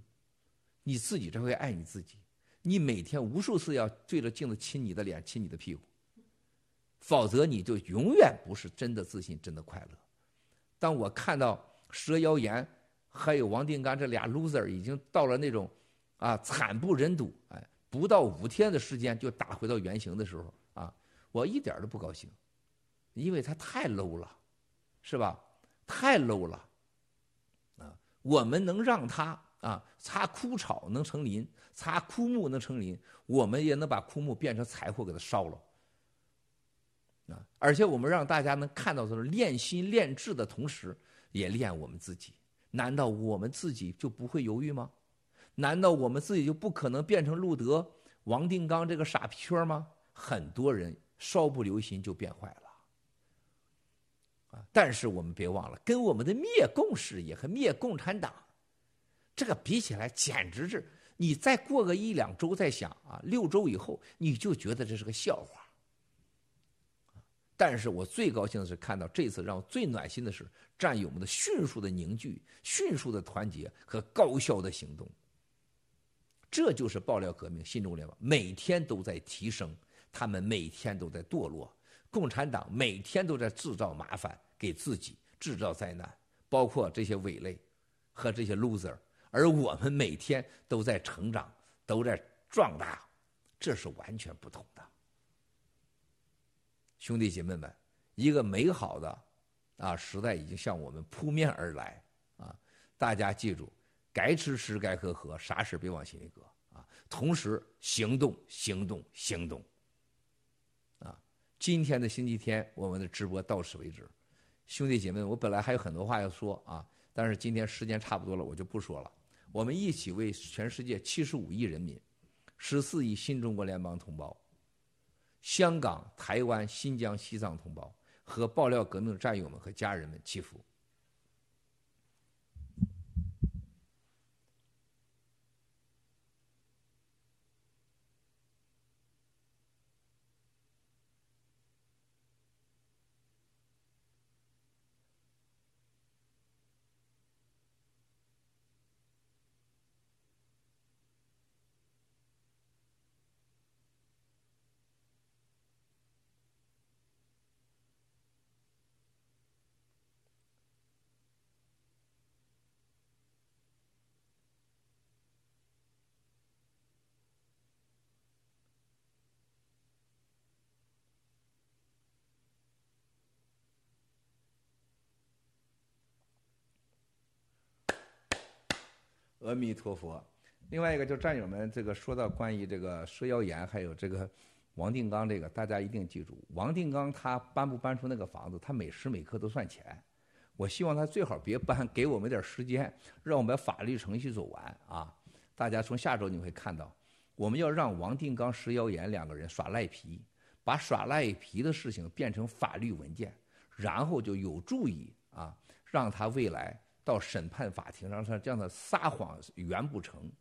你自己才会爱你自己，你每天无数次要对着镜子亲你的脸，亲你的屁股，否则你就永远不是真的自信，真的快乐。当我看到蛇妖岩还有王定刚这俩 loser 已经到了那种啊惨不忍睹，哎，不到五天的时间就打回到原形的时候啊，我一点都不高兴，因为他太 low 了，是吧？太 low 了，啊，我们能让他。啊，擦枯草能成林，擦枯木能成林，我们也能把枯木变成柴火给它烧了。啊，而且我们让大家能看到的是练心练智的同时，也练我们自己。难道我们自己就不会犹豫吗？难道我们自己就不可能变成路德、王定刚这个傻皮圈吗？很多人稍不留心就变坏了。啊，但是我们别忘了，跟我们的灭共事业和灭共产党。这个比起来，简直是你再过个一两周再想啊，六周以后你就觉得这是个笑话，但是我最高兴的是看到这次让我最暖心的是战友们的迅速的凝聚、迅速的团结和高效的行动。这就是爆料革命、新中国联邦每天都在提升，他们每天都在堕落，共产党每天都在制造麻烦给自己，制造灾难，包括这些伪类和这些 loser，而我们每天都在成长，都在壮大，这是完全不同的。兄弟姐妹们，一个美好的啊时代已经向我们扑面而来啊！大家记住，该吃吃，该喝喝，啥事别往心里搁啊！同时行动，行动，行动！啊，今天的星期天，我们的直播到此为止。兄弟姐妹，我本来还有很多话要说啊，但是今天时间差不多了，我就不说了。我们一起为全世界七十五亿人民、十四亿新中国联邦同胞。香港、台湾、新疆、西藏同胞和爆料革命战友们和家人们祈福。阿弥陀佛。另外一个就是战友们，这个说到关于这个蛇妖岩，还有这个王定刚这个，大家一定记住，王定刚他搬不搬出那个房子，他每时每刻都算钱。我希望他最好别搬，给我们点时间，让我们把法律程序走完啊！大家从下周你会看到，我们要让王定刚、石妖岩两个人耍赖皮，把耍赖皮的事情变成法律文件，然后就有助于啊，让他未来。到审判法庭上，他这样的撒谎圆不成。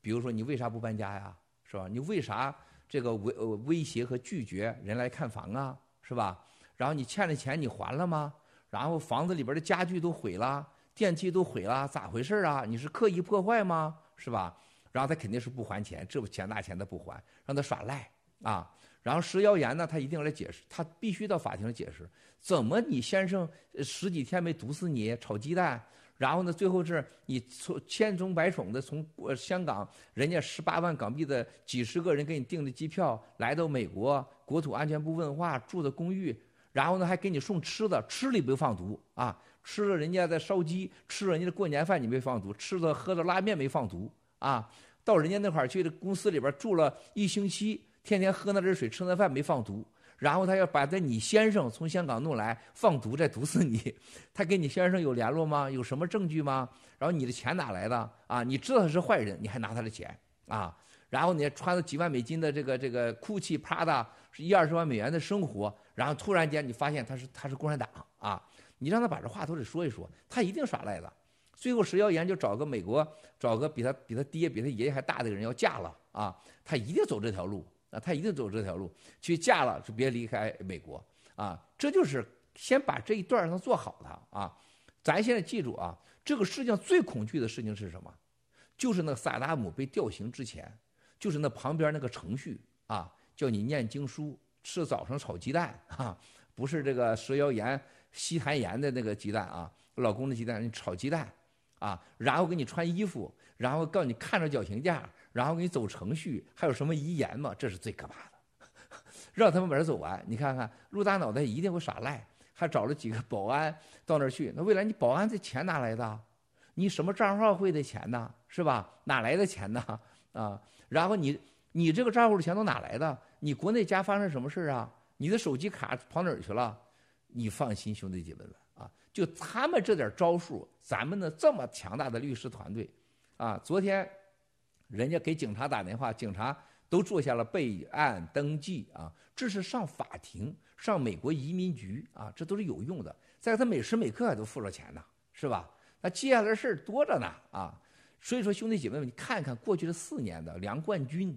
比如说，你为啥不搬家呀？是吧？你为啥这个威威胁和拒绝人来看房啊？是吧？然后你欠的钱你还了吗？然后房子里边的家具都毁了，电器都毁了，咋回事啊？你是刻意破坏吗？是吧？然后他肯定是不还钱，这不钱那钱他不还，让他耍赖啊。然后食谣言呢，他一定要来解释，他必须到法庭上解释，怎么你先生十几天没毒死你炒鸡蛋？然后呢，最后是你从千种百宠的从香港，人家十八万港币的几十个人给你订的机票来到美国，国土安全部问话，住的公寓，然后呢还给你送吃的，吃里没放毒啊，吃了人家的烧鸡，吃了人家的过年饭你没放毒，吃了喝的拉面没放毒啊，到人家那块儿去的公司里边住了一星期。天天喝那热水，吃那饭没放毒，然后他要把这你先生从香港弄来放毒，再毒死你。他跟你先生有联络吗？有什么证据吗？然后你的钱哪来的？啊，你知道他是坏人，你还拿他的钱啊？然后你穿着几万美金的这个这个 GUCCI、Prada，是一二十万美元的生活，然后突然间你发现他是他是共产党啊？你让他把这话都得说一说，他一定耍赖的。最后石耀岩就找个美国，找个比他比他爹比他爷爷还大的人要嫁了啊，他一定走这条路。啊，他一定走这条路，去嫁了就别离开美国啊！这就是先把这一段让他做好了啊！咱现在记住啊，这个世界上最恐惧的事情是什么？就是那萨达姆被吊刑之前，就是那旁边那个程序啊，叫你念经书，吃早上炒鸡蛋啊，不是这个蛇妖盐、吸痰盐的那个鸡蛋啊，老公的鸡蛋，你炒鸡蛋啊，然后给你穿衣服，然后告诉你看着绞刑架。然后给你走程序，还有什么遗言嘛？这是最可怕的，让他们把这走完。你看看，陆大脑袋一定会耍赖，还找了几个保安到那儿去。那未来你保安这钱哪来的？你什么账号汇的钱呢？是吧？哪来的钱呢？啊？然后你你这个账户的钱都哪来的？你国内家发生什么事啊？你的手机卡跑哪儿去了？你放心，兄弟姐妹们啊，就他们这点招数，咱们的这么强大的律师团队啊，昨天。人家给警察打电话，警察都做下了备案登记啊，这是上法庭、上美国移民局啊，这都是有用的。在他每时每刻还都付了钱呢，是吧？那接下来事儿多着呢啊，所以说兄弟姐妹们，你看看过去的四年的梁冠军，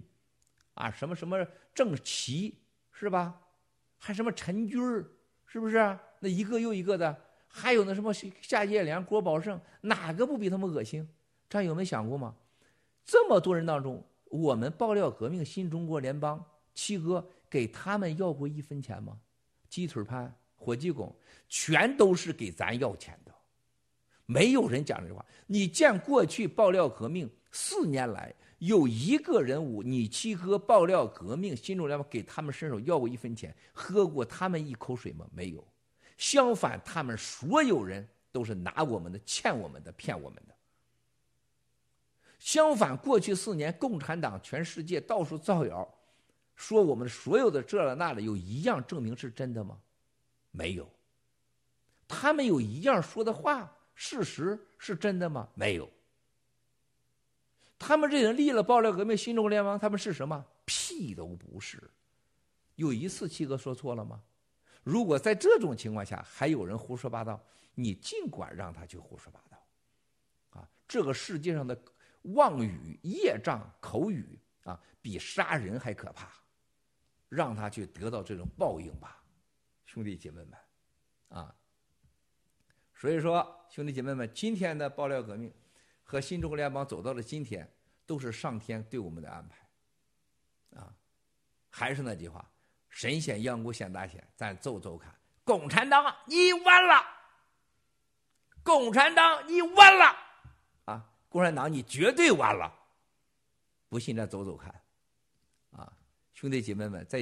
啊，什么什么郑琦是吧？还什么陈军儿是不是？那一个又一个的，还有那什么夏业良、郭宝胜，哪个不比他们恶心？这样有没有想过吗？这么多人当中，我们爆料革命、新中国联邦、七哥给他们要过一分钱吗？鸡腿潘、火鸡拱，全都是给咱要钱的，没有人讲这句话。你见过去爆料革命四年来有一个人物，你七哥爆料革命、新中国联邦给他们伸手要过一分钱，喝过他们一口水吗？没有。相反，他们所有人都是拿我们的、欠我们的、骗我们的。相反，过去四年，共产党全世界到处造谣，说我们所有的这了那了，有一样证明是真的吗？没有。他们有一样说的话，事实是真的吗？没有。他们这人立了爆料革命、新中国联邦，他们是什么？屁都不是。有一次七哥说错了吗？如果在这种情况下还有人胡说八道，你尽管让他去胡说八道，啊，这个世界上的妄语、业障、口语啊，比杀人还可怕，让他去得到这种报应吧，兄弟姐妹们，啊，所以说兄弟姐妹们，今天的爆料革命和新中国联邦走到了今天，都是上天对我们的安排，啊，还是那句话。神仙阳谷显大仙，咱走走看，共产党你完了，共产党你完了，共产党你绝对完了，不信咱走走看，啊，兄弟姐妹们在。